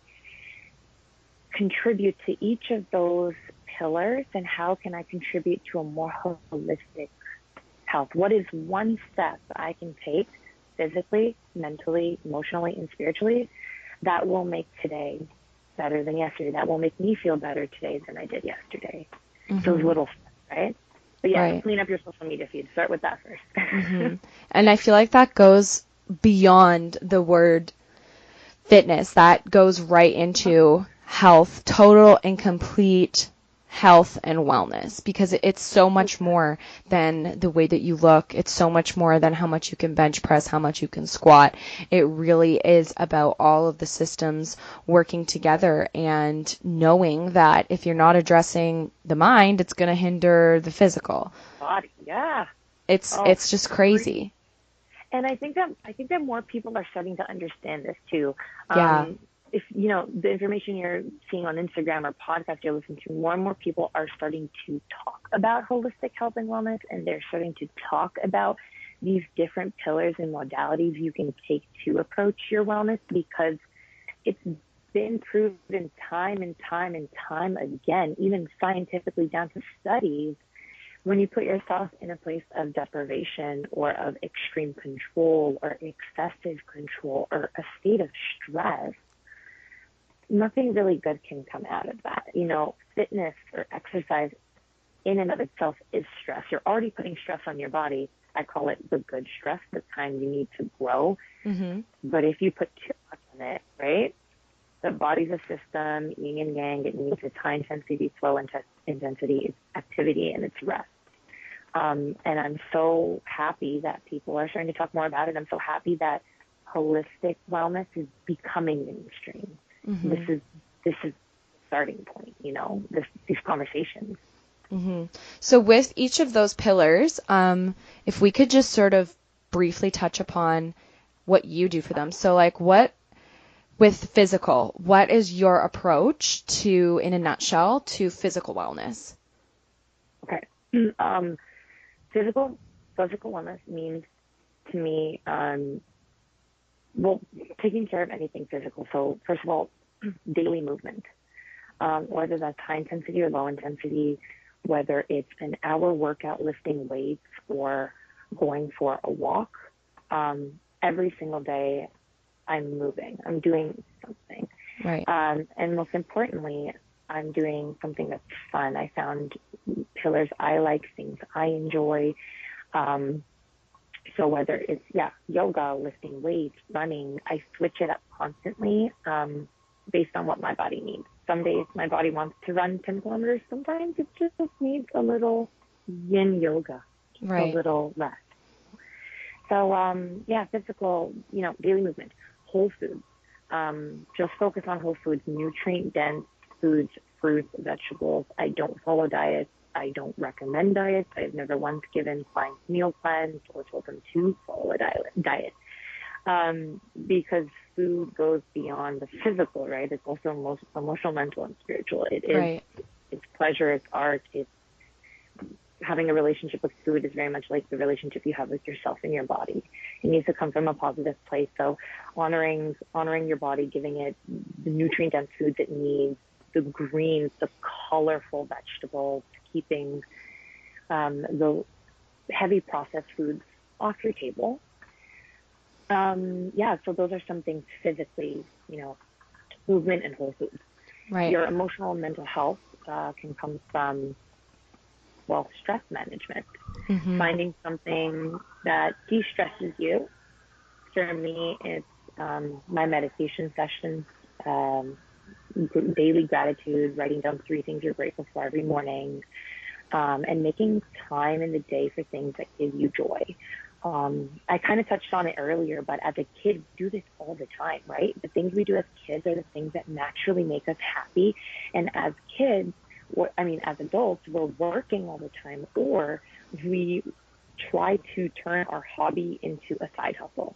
contribute to each of those pillars and how can I contribute to a more holistic health? What is one step I can take physically, mentally, emotionally, and spiritually that will make today better than yesterday? That will make me feel better today than I did yesterday. Mm-hmm. Those little steps, right? But yeah, right. clean up your social media feed. Start with that 1st mm-hmm. And I feel like that goes beyond the word fitness that goes right into health, total and complete health and wellness because it's so much more than the way that you look. It's so much more than how much you can bench press, how much you can squat. It really is about all of the systems working together and knowing that if you're not addressing the mind, it's going to hinder the physical. Body, yeah. It's oh, it's just crazy. And I think that I think that more people are starting to understand this too. Yeah. Um, If you know the information you're seeing on Instagram or podcast you're listening to, more and more people are starting to talk about holistic health and wellness, and they're starting to talk about these different pillars and modalities you can take to approach your wellness because it's been proven time and time and time again, even scientifically down to studies, when you put yourself in a place of deprivation or of extreme control or excessive control or a state of stress, nothing really good can come out of that. You know, fitness or exercise in and of itself is stress. You're already putting stress on your body. I call it the good stress, the time you need to grow. Mm-hmm. But if you put too much on it, right? The body's a system, yin and yang. It needs its high intensity, slow intensity, its activity, and its rest. Um, and I'm so happy that people are starting to talk more about it. I'm so happy that holistic wellness is becoming mainstream. Mm-hmm. This is this is starting point, you know, this, these conversations. Mm-hmm. So with each of those pillars, um, if we could just sort of briefly touch upon what you do for them. So like what with physical, what is your approach to, in a nutshell, to physical wellness? Okay. Um, physical physical wellness means to me um, well, taking care of anything physical. So first of all, daily movement, um, whether that's high intensity or low intensity, whether it's an hour workout lifting weights or going for a walk. Um, every single day, I'm moving. I'm doing something. Right. Um, and most importantly, I'm doing something that's fun. I found pillars I like, things I enjoy. Um, so whether it's yeah yoga, lifting weights, running, I switch it up constantly um, based on what my body needs. Some days my body wants to run 10 kilometers. Sometimes it just needs a little yin yoga, right. a little rest. So um, yeah, physical, you know, daily movement, whole foods. Um, just focus on whole foods, nutrient dense foods, fruits, vegetables. I don't follow diets. I don't recommend diets. I've never once given clients meal plans or told them to follow a diet. Um, because food goes beyond the physical, right? It's also most emotional, mental, and spiritual. It is, right. it's pleasure, it's art, it's having a relationship with food is very much like the relationship you have with yourself and your body. It needs to come from a positive place. So honoring honoring your body, giving it the nutrient dense foods it needs, the greens, the colorful vegetables, keeping um, the heavy processed foods off your table. Um, yeah, so those are some things physically, you know, movement and whole foods. Right. Your emotional and mental health uh, can come from, well, stress management. Mm-hmm. Finding something that de stresses you. For me, it's um, my meditation sessions, um, daily gratitude, writing down three things you're grateful for every morning, um, and making time in the day for things that give you joy. Um, I kind of touched on it earlier, but as a kid, we do this all the time, right? The things we do as kids are the things that naturally make us happy. And as kids, I mean, as adults, we're working all the time, or we try to turn our hobby into a side hustle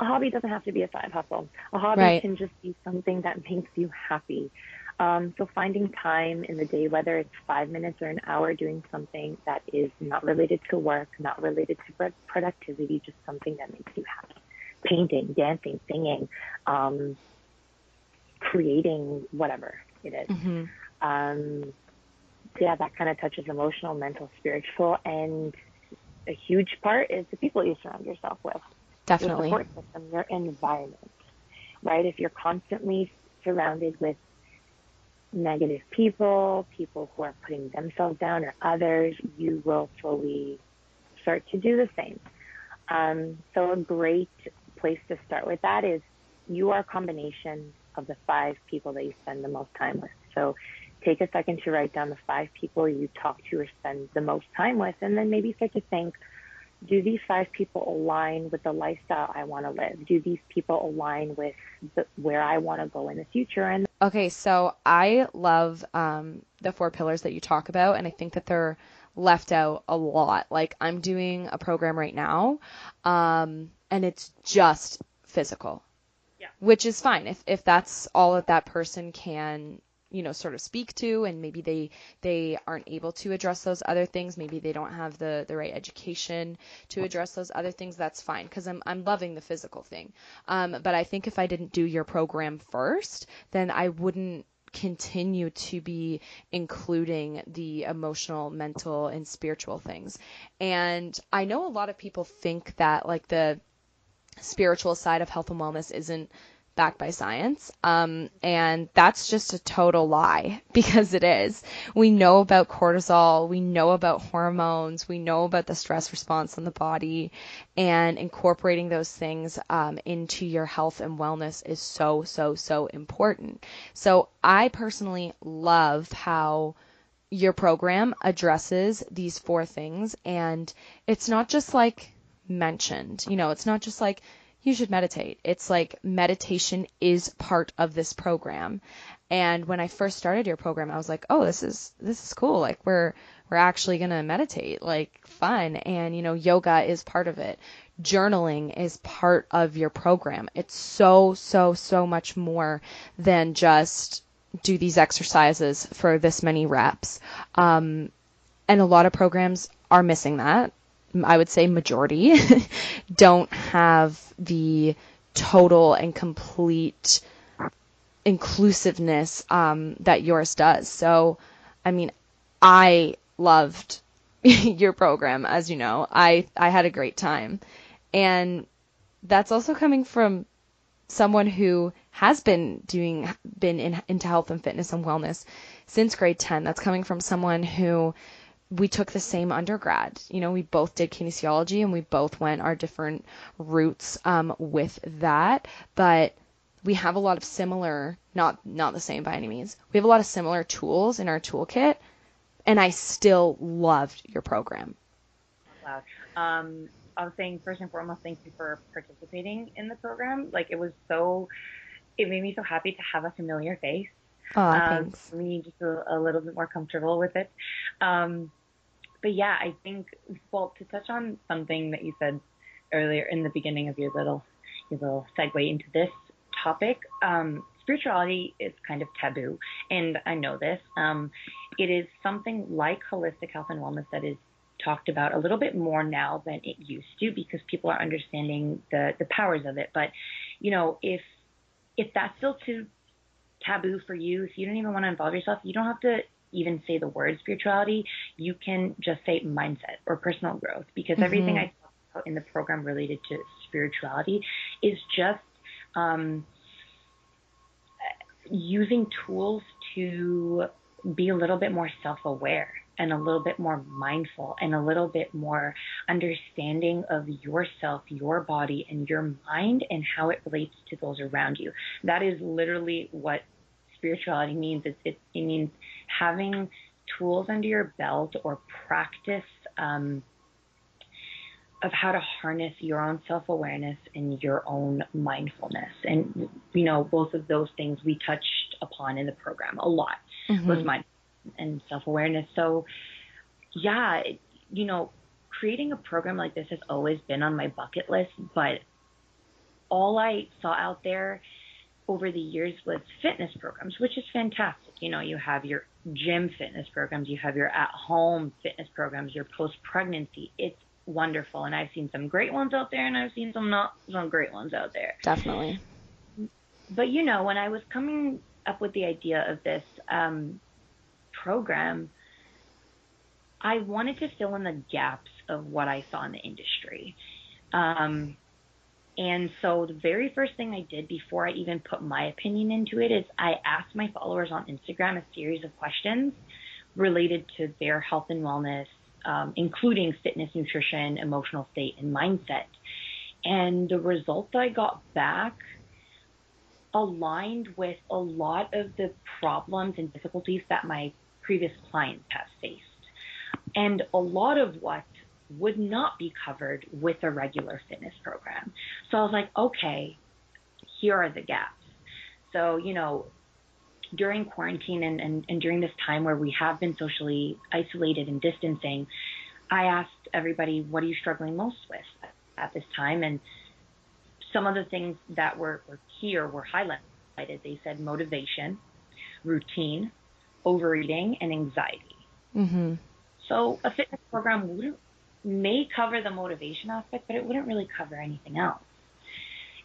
a hobby doesn't have to be a side hustle. A hobby right. can just be something that makes you happy. Um, so finding time in the day, whether it's five minutes or an hour, doing something that is not related to work, not related to productivity, just something that makes you happy. Painting, dancing, singing, um, creating, whatever it is. Mm-hmm. Um, yeah, that kind of touches emotional, mental, spiritual, and a huge part is the people you surround yourself with. Definitely. Your support system, your environment, right? If you're constantly surrounded with negative people, people who are putting themselves down or others, you will slowly start to do the same. Um, so a great place to start with that is you are a combination of the five people that you spend the most time with. So take a second to write down the five people you talk to or spend the most time with, and then maybe start to think, do these five people align with the lifestyle I want to live? Do these people align with the, where I want to go in the future? And okay, so I love um, the four pillars that you talk about, and I think that they're left out a lot. Like I'm doing a program right now, um, and it's just physical, yeah. which is fine if if that's all that that person can you know sort of speak to and maybe they they aren't able to address those other things. Maybe they don't have the the right education to address those other things. That's fine because i'm i'm loving the physical thing. Um, but i think if i didn't do your program first then i wouldn't continue to be including the emotional, mental, and spiritual things. And I know a lot of people think that like the spiritual side of health and wellness isn't backed by science. Um, and that's just a total lie because it is. We know about cortisol, we know about hormones, we know about the stress response on the body, and incorporating those things um, into your health and wellness is so, so, so important. So I personally love how your program addresses these four things and it's not just like mentioned you know it's not just like you should meditate. It's like meditation is part of this program. And when I first started your program, I was like, "Oh, this is this is cool. Like we're we're actually going to meditate. Like fun." And you know, yoga is part of it. Journaling is part of your program. It's so so so much more than just do these exercises for this many reps. Um, and a lot of programs are missing that. I would say majority don't have the total and complete inclusiveness um, that yours does. So, I mean, I loved your program, as you know. I I had a great time, and that's also coming from someone who has been doing been in, into health and fitness and wellness since grade 10. That's coming from someone who we took the same undergrad. You know, we both did kinesiology and we both went our different routes um, with that, but we have a lot of similar, not not the same by any means. We have a lot of similar tools in our toolkit, and I still loved your program. Wow. Um, I was saying first and foremost, thank you for participating in the program. Like it was so, it made me so happy to have a familiar face. Oh, um, thanks. Me just a, a, little bit more comfortable with it. Um, but yeah, I think well to touch on something that you said earlier in the beginning of your little your little segue into this topic. Um, spirituality is kind of taboo, and I know this. Um, it is something like holistic health and wellness that is talked about a little bit more now than it used to because people are understanding the the powers of it. But you know, if if that's still too taboo for you, if you don't even want to involve yourself, you don't have to even say the word spirituality, you can just say mindset or personal growth because mm-hmm. everything I talk about in the program related to spirituality is just um, using tools to be a little bit more self aware and a little bit more mindful and a little bit more understanding of yourself, your body, and your mind and how it relates to those around you. That is literally what spirituality means. It, it, it means having tools under your belt or practice um, of how to harness your own self awareness and your own mindfulness. And, you know, both of those things we touched upon in the program a lot mm-hmm. was mindfulness and self awareness. So, yeah, you know, creating a program like this has always been on my bucket list, but all I saw out there over the years was fitness programs, which is fantastic. You know, you have your gym fitness programs, you have your at home fitness programs, your post pregnancy. It's wonderful. And I've seen some great ones out there and I've seen some not some great ones out there. Definitely. But you know, when I was coming up with the idea of this um, program, I wanted to fill in the gaps of what I saw in the industry. Um, and so the very first thing I did before I even put my opinion into it is I asked my followers on Instagram a series of questions related to their health and wellness, um, including fitness, nutrition, emotional state, and mindset. And the results I got back aligned with a lot of the problems and difficulties that my previous clients have faced. And a lot of what would not be covered with a regular fitness program. So I was like, okay, here are the gaps. So, you know, during quarantine and, and, and during this time where we have been socially isolated and distancing, I asked everybody, what are you struggling most with at this time? And some of the things that were, were here were highlighted. They said motivation, routine, overeating, and anxiety. Mm-hmm. So a fitness program wouldn't may cover the motivation aspect, but it wouldn't really cover anything else.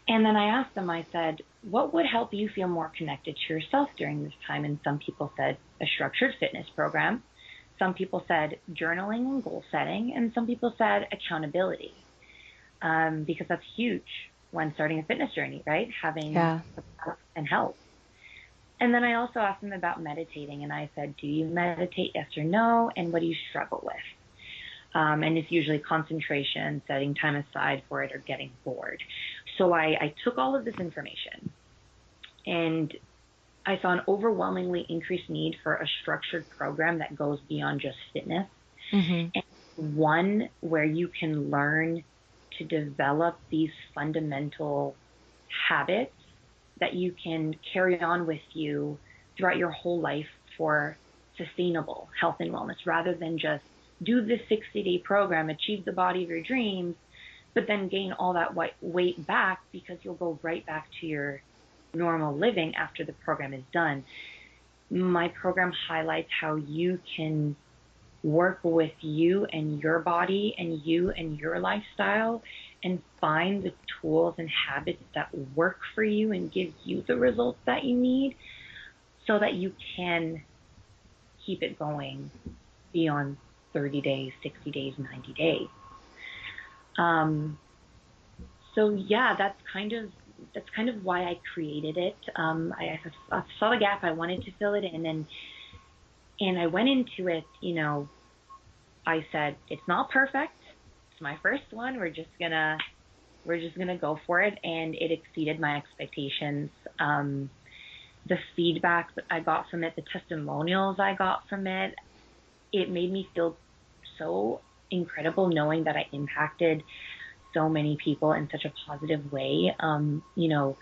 And then I asked them, I said, what would help you feel more connected to yourself during this time? And some people said a structured fitness program. Some people said journaling and goal setting. And some people said accountability. Um, because that's huge when starting a fitness journey, right? Having yeah. and help. And then I also asked them about meditating. And I said, do you meditate? Yes or no? And what do you struggle with? Um, and it's usually concentration, setting time aside for it, or getting bored. So I, I took all of this information and I saw an overwhelmingly increased need for a structured program that goes beyond just fitness. Mm-hmm. And one where you can learn to develop these fundamental habits that you can carry on with you throughout your whole life for sustainable health and wellness rather than just do this 60 day program, achieve the body of your dreams, but then gain all that weight back because you'll go right back to your normal living after the program is done. My program highlights how you can work with you and your body and you and your lifestyle and find the tools and habits that work for you and give you the results that you need so that you can keep it going beyond 30 days, 60 days, 90 days. Um, so yeah, that's kind of that's kind of why I created it. Um, I, I saw the gap, I wanted to fill it in, and and I went into it. You know, I said it's not perfect. It's my first one. We're just gonna we're just gonna go for it, and it exceeded my expectations. Um, the feedback that I got from it, the testimonials I got from it, it made me feel so incredible knowing that I impacted so many people in such a positive way. Um, you know,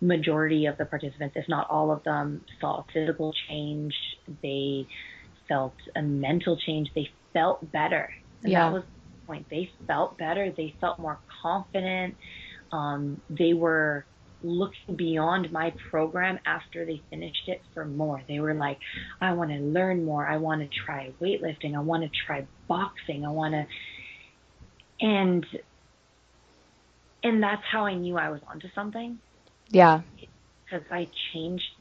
majority of the participants, if not all of them, saw physical change. They felt a mental change. They felt better. And yeah. that was the point. They felt better. They felt more confident. Um, they were looking beyond my program after they finished it for more. They were like, I want to learn more. I want to try weightlifting. I want to try boxing. I want to. And and that's how I knew I was onto something. Yeah. Because I changed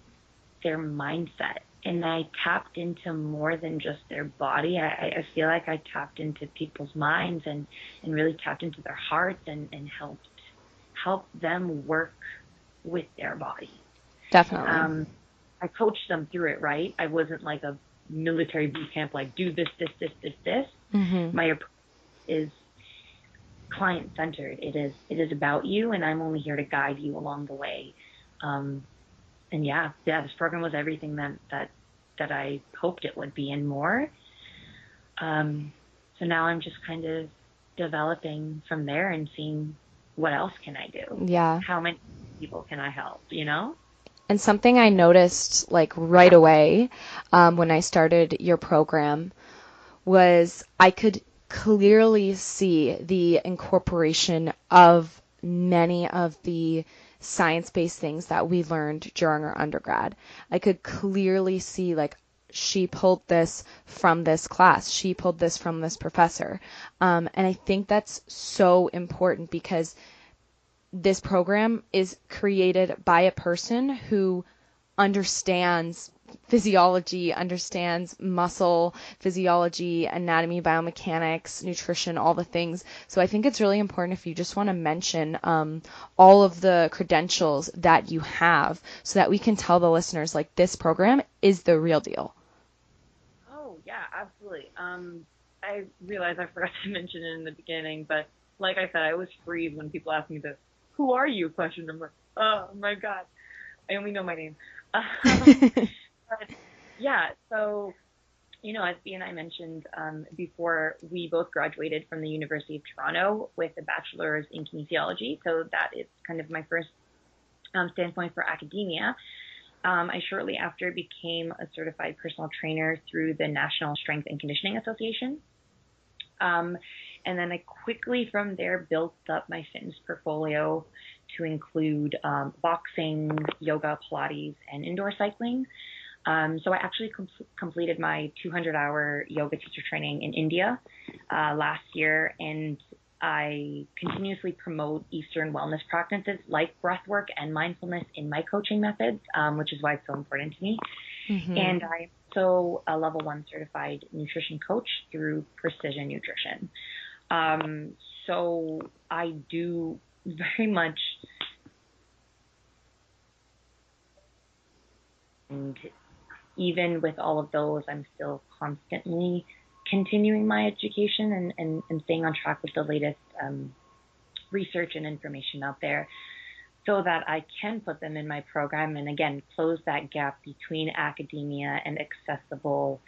their mindset and I tapped into more than just their body. I, I feel like I tapped into people's minds and, and really tapped into their hearts and, and helped help them work with their body. Definitely. Um, I coached them through it, right? I wasn't like a military boot camp, like do this, this, this, this, this. Mm-hmm. My approach is client centered. It is, it is about you, and I'm only here to guide you along the way. Um, and yeah, yeah, this program was everything that that that I hoped it would be and more. Um, so now I'm just kind of developing from there and seeing what else can I do. Yeah. How many people can I help, you know? And something I noticed like right away um, when I started your program was I could clearly see the incorporation of many of the science based things that we learned during our undergrad. I could clearly see like she pulled this from this class. She pulled this from this professor. Um, and I think that's so important because this program is created by a person who understands physiology, understands muscle physiology, anatomy, biomechanics, nutrition, all the things. So I think it's really important if you just want to mention um, all of the credentials that you have so that we can tell the listeners like this program is the real deal. Oh, yeah, absolutely. Um, I realize I forgot to mention it in the beginning, but like I said, I always freeze when people ask me this who are you? Question number. Oh my God. I only know my name. Um, but yeah, so you know, as B and I mentioned um, before, we both graduated from the University of Toronto with a bachelor's in kinesiology. So that is kind of my first um, standpoint for academia. Um, I shortly after became a certified personal trainer through the National Strength and Conditioning Association. Um, and then I quickly from there built up my fitness portfolio to include um, boxing, yoga, Pilates, and indoor cycling. Um, so I actually com- completed my 200 hour yoga teacher training in India uh, last year, and I continuously promote Eastern wellness practices like breathwork and mindfulness in my coaching methods, um, which is why it's so important to me. Mm-hmm. And I'm also a level one certified nutrition coach through Precision Nutrition. Um, so I do very much and even with all of those, I'm still constantly continuing my education and, and, and staying on track with the latest um, research and information out there so that I can put them in my program and again close that gap between academia and accessible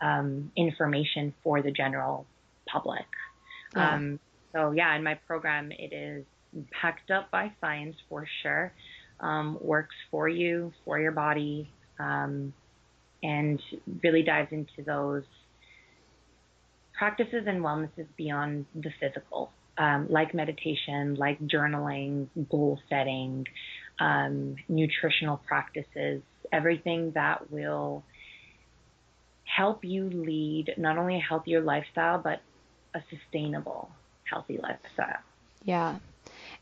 um, information for the general public. Yeah. Um, so yeah, in my program it is packed up by science for sure. Um, works for you, for your body, um, and really dives into those practices and wellnesses beyond the physical, um, like meditation, like journaling, goal setting, um, nutritional practices, everything that will help you lead not only a healthier lifestyle, but a sustainable, healthy lifestyle. Yeah.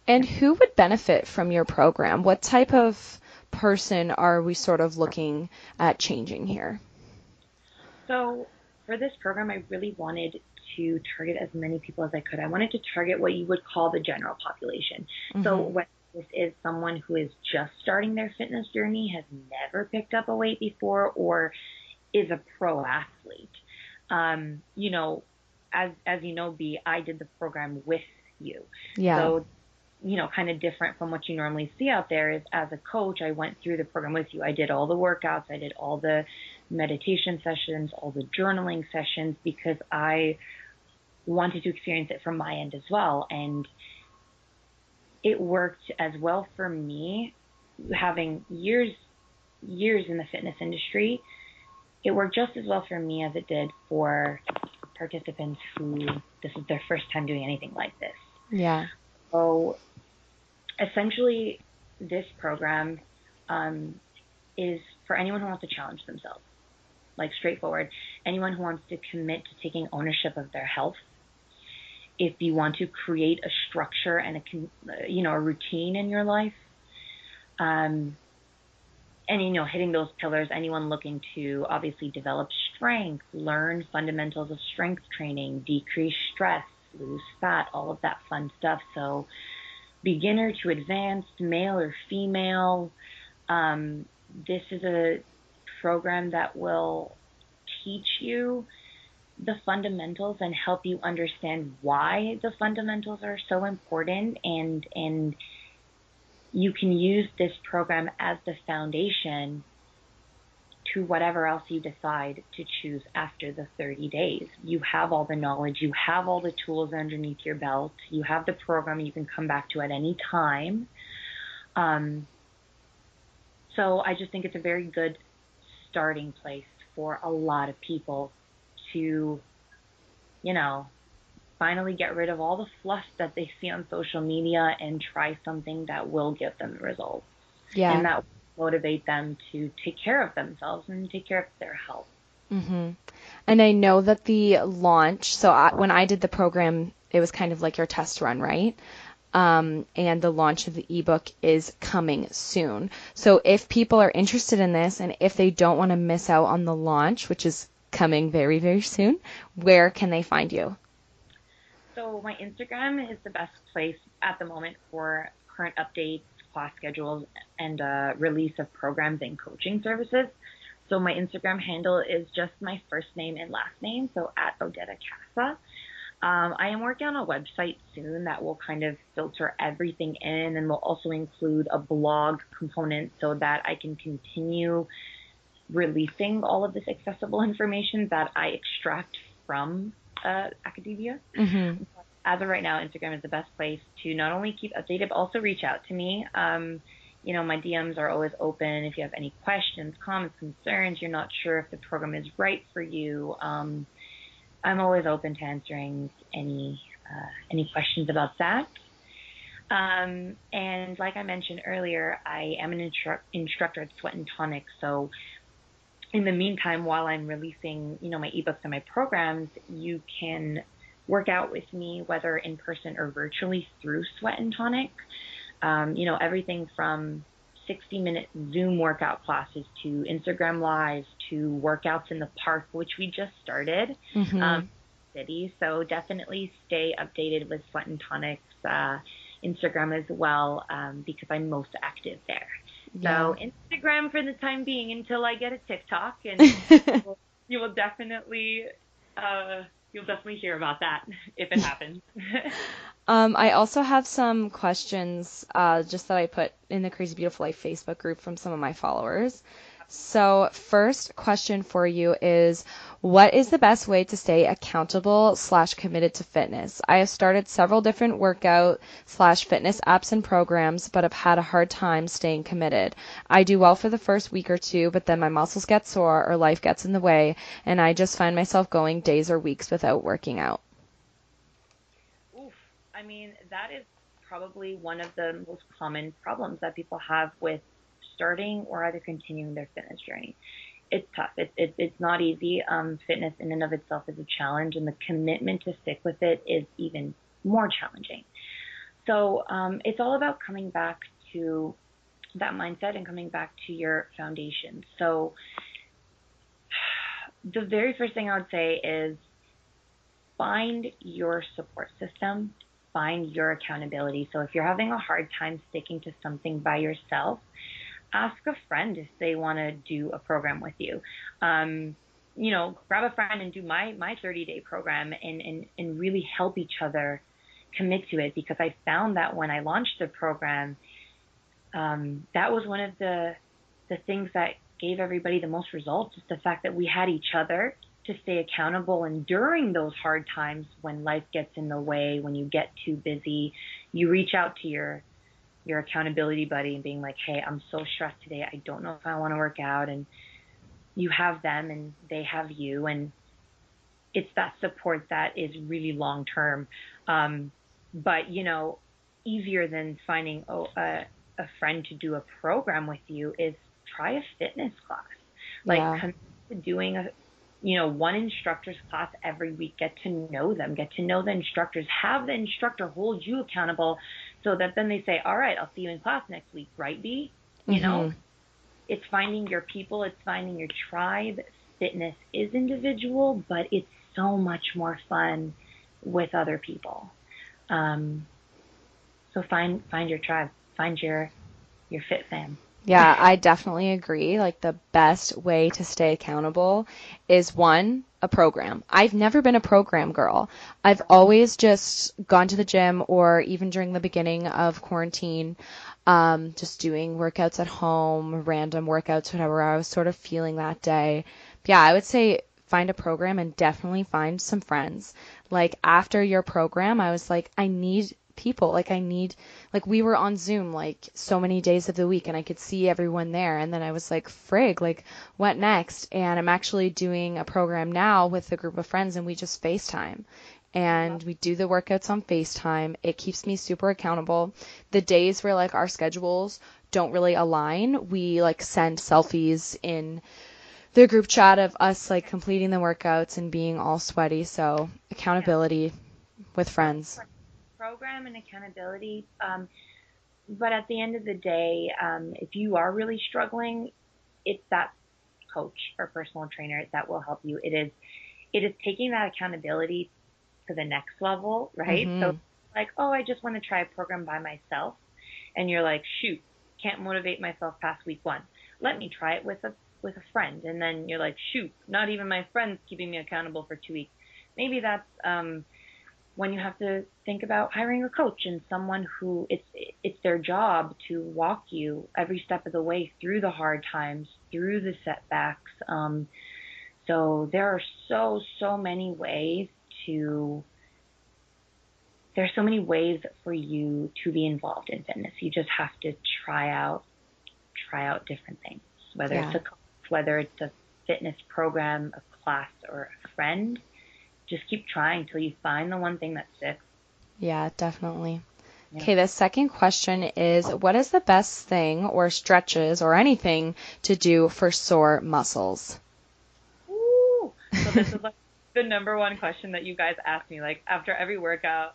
And who would benefit from your program? What type of person are we sort of looking at changing here? So for this program, I really wanted to target as many people as I could. I wanted to target what you would call the general population. Mm-hmm. So whether this is someone who is just starting their fitness journey, has never picked up a weight before, or is a pro athlete. Um, you know, as as you know, B, I did the program with you. Yeah. So you know, kind of different from what you normally see out there is as a coach, I went through the program with you. I did all the workouts, I did all the meditation sessions, all the journaling sessions because I wanted to experience it from my end as well. And it worked as well for me having years years in the fitness industry. It worked just as well for me as it did for participants who this is their first time doing anything like this. Yeah. So essentially this program um, is for anyone who wants to challenge themselves like straightforward. Anyone who wants to commit to taking ownership of their health. If you want to create a structure and a you know a routine in your life, um, and you know hitting those pillars. Anyone looking to obviously develop strength, learn fundamentals of strength training, decrease stress, lose fat, all of that fun stuff. So beginner to advanced, male or female. Um, this is a program that will teach you the fundamentals and help you understand why the fundamentals are so important and and you can use this program as the foundation to whatever else you decide to choose after the 30 days. You have all the knowledge, you have all the tools underneath your belt, you have the program you can come back to at any time. Um, so I just think it's a very good starting place for a lot of people to, you know, finally get rid of all the fluff that they see on social media and try something that will give them results. Yeah. And that motivate them to take care of themselves and take care of their health. Mhm. And I know that the launch, so I, when I did the program, it was kind of like your test run, right? um, and the launch of the ebook is coming soon. So if people are interested in this and if they don't want to miss out on the launch, which is coming very, very soon, where can they find you? So my Instagram is the best place at the moment for current updates, class schedules, and uh, release of programs and coaching services. So my Instagram handle is just my first name and last name, so at Odetta Casa. Um, I am working on a website soon that will kind of filter everything in and will also include a blog component so that I can continue releasing all of this accessible information that I extract from uh, academia. Mm-hmm. As of right now, Instagram is the best place to not only keep updated, but also reach out to me. Um, you know, my DMs are always open. If you have any questions, comments, concerns, you're not sure if the program is right for you, um, I'm always open to answering any uh, any questions about that. Um, and like I mentioned earlier, I am an instru- instructor at Sweat and Tonic. So in the meantime, while I'm releasing, you know, my ebooks and my programs, you can work out with me, whether in person or virtually through Sweat and Tonic. Um, you know, everything from 60 minute Zoom workout classes to Instagram lives to workouts in the park, which we just started. Mm-hmm. Um, city. So definitely stay updated with Sweat and Tonic's uh, Instagram as well um, because I'm most active there. Yeah. So Instagram for the time being until I get a TikTok, and you will definitely uh, you'll definitely hear about that if it happens. um, I also have some questions uh, just that I put in the Crazy Beautiful Life Facebook group from some of my followers. So, first question for you is what is the best way to stay accountable slash committed to fitness? I have started several different workout slash fitness apps and programs, but have had a hard time staying committed. I do well for the first week or two, but then my muscles get sore or life gets in the way, and I just find myself going days or weeks without working out. Oof. I mean, that is probably one of the most common problems that people have with starting or either continuing their fitness journey. It's tough. It's it, it's not easy. Um, fitness in and of itself is a challenge, and the commitment to stick with it is even more challenging. So um, it's all about coming back to that mindset and coming back to your foundation. So the very first thing I would say is find your support system, find your accountability. So if you're having a hard time sticking to something by yourself, ask a friend if they want to do a program with you. Um, you know, grab a friend and do my my 30 day program and, and and really help each other commit to it because I found that when I launched the program, um, that was one of the the things that gave everybody the most results is the fact that we had each other to stay accountable and during those hard times when life gets in the way when you get too busy you reach out to your your accountability buddy and being like, hey, I'm so stressed today. I don't know if I want to work out. And you have them and they have you. And it's that support that is really long term. Um, but, you know, easier than finding oh, a, a friend to do a program with you is try a fitness class. Like, yeah. doing a, you know, one instructor's class every week. Get to know them, get to know the instructors, have the instructor hold you accountable so that then they say, all right, I'll see you in class next week, right, B? You mm-hmm. know, it's finding your people, it's finding your tribe. Fitness is individual, but it's so much more fun with other people. Um, so find find your tribe, find your your fit fam. Yeah, I definitely agree. Like the best way to stay accountable is one, a program. I've never been a program girl. I've always just gone to the gym or even during the beginning of quarantine, um, just doing workouts at home, random workouts, whatever I was sort of feeling that day. But yeah, I would say find a program and definitely find some friends. Like after your program, I was like, I need people. Like I need like we were on Zoom like so many days of the week and I could see everyone there and then I was like, frig, like what next? And I'm actually doing a program now with a group of friends and we just FaceTime and we do the workouts on FaceTime. It keeps me super accountable. The days where like our schedules don't really align, we like send selfies in the group chat of us like completing the workouts and being all sweaty. So accountability with friends program and accountability. Um, but at the end of the day, um, if you are really struggling, it's that coach or personal trainer that will help you. It is, it is taking that accountability to the next level, right? Mm-hmm. So like, oh, I just want to try a program by myself. And you're like, shoot, can't motivate myself past week one. Let me try it with a, with a friend. And then you're like, shoot, not even my friend's keeping me accountable for two weeks. Maybe that's, um, when you have to think about hiring a coach and someone who it's it's their job to walk you every step of the way through the hard times, through the setbacks. Um, so there are so so many ways to there's so many ways for you to be involved in fitness. You just have to try out try out different things, whether yeah. it's a whether it's a fitness program, a class, or a friend. Just keep trying till you find the one thing that sticks. Yeah, definitely. Yeah. Okay, the second question is what is the best thing or stretches or anything to do for sore muscles? Ooh. So this is like the number one question that you guys ask me. Like after every workout,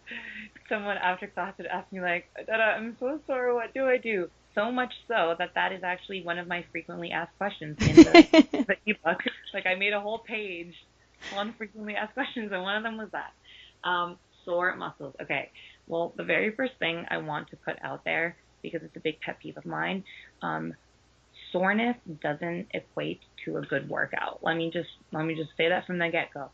someone after class would ask me like, I'm so sore. What do I do? So much so that that is actually one of my frequently asked questions in the, the ebook. Like I made a whole page on frequently asked questions, and one of them was that um, sore muscles. Okay. Well, the very first thing I want to put out there because it's a big pet peeve of mine. Um, soreness doesn't equate to a good workout. Let me just let me just say that from the get go.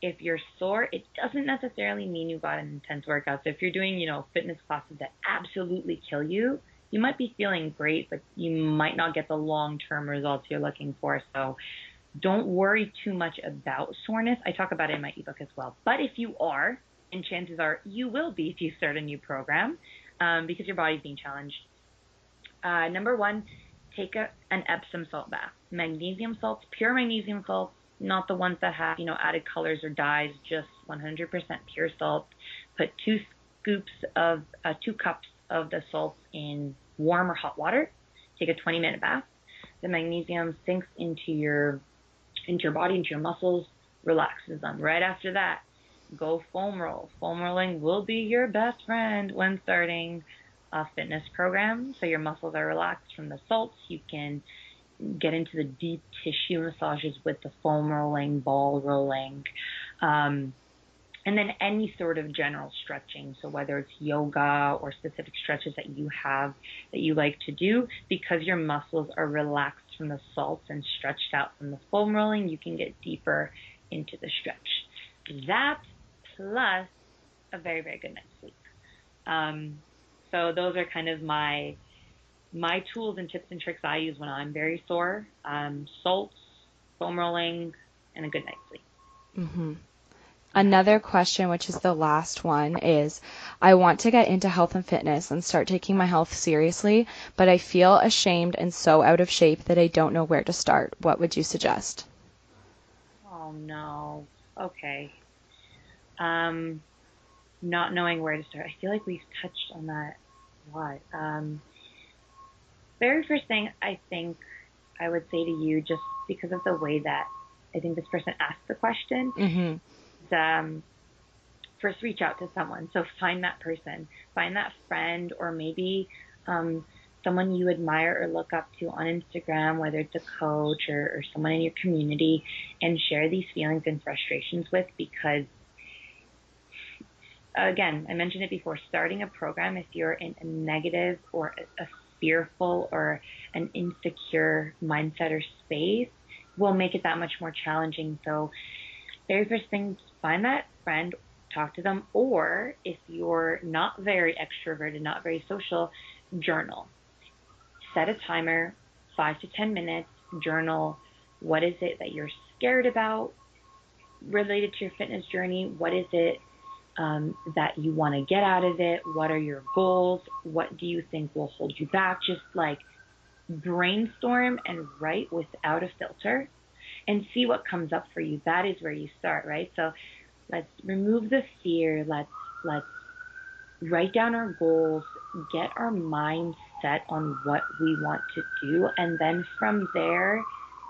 If you're sore, it doesn't necessarily mean you got an intense workout. So if you're doing, you know, fitness classes that absolutely kill you, you might be feeling great, but you might not get the long term results you're looking for. So don't worry too much about soreness. I talk about it in my ebook as well. But if you are, and chances are you will be if you start a new program, um, because your body's being challenged. Uh, number one, take a, an Epsom salt bath. Magnesium salts, pure magnesium salts, not the ones that have, you know, added colors or dyes, just 100% pure salt. Put two scoops of, uh, two cups of the salts in warm or hot water. Take a 20 minute bath. The magnesium sinks into your, into your body, into your muscles, relaxes them. Right after that, go foam roll. Foam rolling will be your best friend when starting a fitness program. So your muscles are relaxed from the salts. You can get into the deep tissue massages with the foam rolling, ball rolling, um, and then any sort of general stretching. So whether it's yoga or specific stretches that you have that you like to do, because your muscles are relaxed from the salts and stretched out from the foam rolling, you can get deeper into the stretch. That plus a very, very good night's sleep. Um, so those are kind of my my tools and tips and tricks I use when I'm very sore. Um, salts, foam rolling, and a good night's sleep. Mm-hmm. Another question, which is the last one, is I want to get into health and fitness and start taking my health seriously, but I feel ashamed and so out of shape that I don't know where to start. What would you suggest? Oh no. Okay. Um, not knowing where to start. I feel like we've touched on that a lot. Um, very first thing I think I would say to you, just because of the way that I think this person asked the question, mm-hmm. Um, first reach out to someone. So find that person, find that friend, or maybe um, someone you admire or look up to on Instagram, whether it's a coach or, or someone in your community, and share these feelings and frustrations with because again, I mentioned it before, starting a program, if you're in a negative or a fearful or an insecure mindset or space, will make it that much more challenging. So, very first thing, find that friend, talk to them, or if you're not very extroverted, not very social, journal. Set a timer, five to 10 minutes, journal. What is it that you're scared about related to your fitness journey? What is it um, that you want to get out of it? What are your goals? What do you think will hold you back? Just like brainstorm and write without a filter and see what comes up for you. That is where you start, right? So let's remove the fear. Let's let's write down our goals, get our mind set on what we want to do, and then from there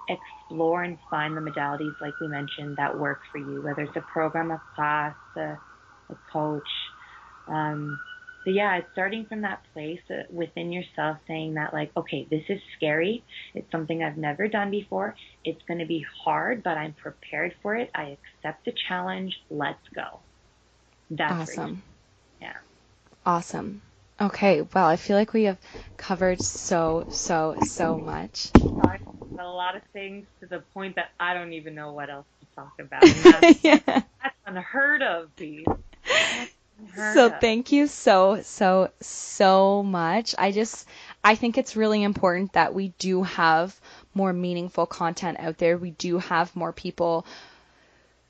explore and find the modalities like we mentioned that work for you, whether it's a program, a class, a a coach. Um, so yeah, it's starting from that place uh, within yourself saying that like, okay, this is scary. It's something I've never done before. It's going to be hard, but I'm prepared for it. I accept the challenge. Let's go. That's awesome. Yeah. Awesome. Okay, well, I feel like we have covered so, so, so much. A lot of things to the point that I don't even know what else to talk about. That's, yeah. that's unheard of, So thank you so so so much. I just I think it's really important that we do have more meaningful content out there. We do have more people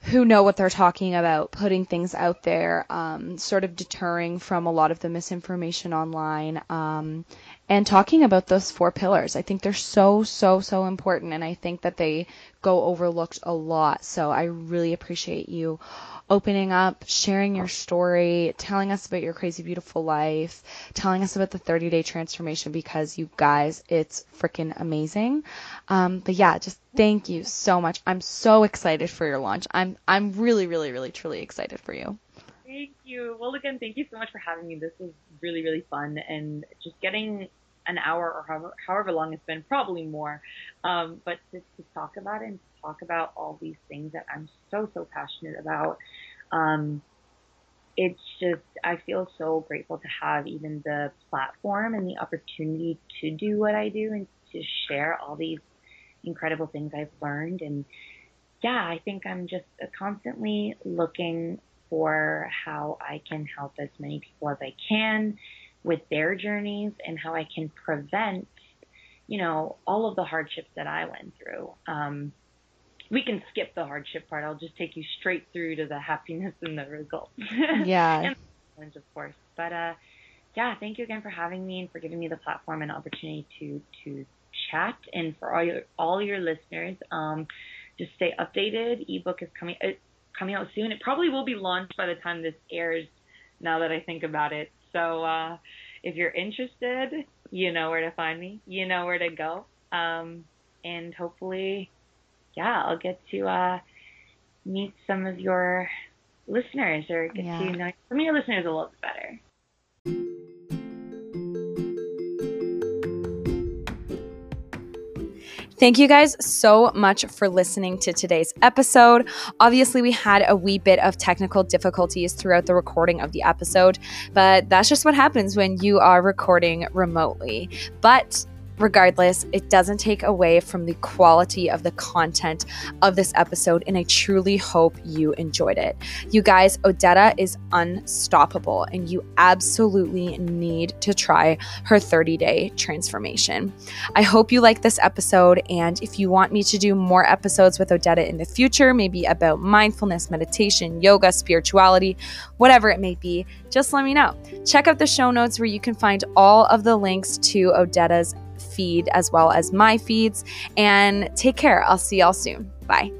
who know what they're talking about, putting things out there, um, sort of deterring from a lot of the misinformation online, um, and talking about those four pillars. I think they're so, so, so important, and I think that they go overlooked a lot. So I really appreciate you opening up, sharing your story, telling us about your crazy beautiful life, telling us about the 30 day transformation because you guys, it's freaking amazing. Um, but yeah, just thank you so much. I'm so excited for your launch. I'm I'm really, really, really, truly excited for you. Thank you. Well, again, thank you so much for having me. This was really, really fun, and just getting an hour or however, however long it's been, probably more, um, but to, to talk about it and talk about all these things that I'm so, so passionate about. Um, it's just, I feel so grateful to have even the platform and the opportunity to do what I do and to share all these incredible things I've learned. And yeah, I think I'm just constantly looking for how I can help as many people as I can with their journeys and how I can prevent, you know, all of the hardships that I went through. Um, we can skip the hardship part. I'll just take you straight through to the happiness and the results. Yeah. and of course. But uh yeah, thank you again for having me and for giving me the platform and opportunity to to chat and for all your all your listeners, um just stay updated. Ebook is coming uh, coming out soon. It probably will be launched by the time this airs now that I think about it. So uh if you're interested, you know where to find me. You know where to go. Um and hopefully yeah, I'll get to uh, meet some of your listeners or get yeah. to know some of your listeners a little bit better. Thank you guys so much for listening to today's episode. Obviously, we had a wee bit of technical difficulties throughout the recording of the episode, but that's just what happens when you are recording remotely. But Regardless, it doesn't take away from the quality of the content of this episode, and I truly hope you enjoyed it. You guys, Odetta is unstoppable, and you absolutely need to try her 30 day transformation. I hope you like this episode, and if you want me to do more episodes with Odetta in the future, maybe about mindfulness, meditation, yoga, spirituality, whatever it may be, just let me know. Check out the show notes where you can find all of the links to Odetta's feed as well as my feeds. And take care. I'll see y'all soon. Bye.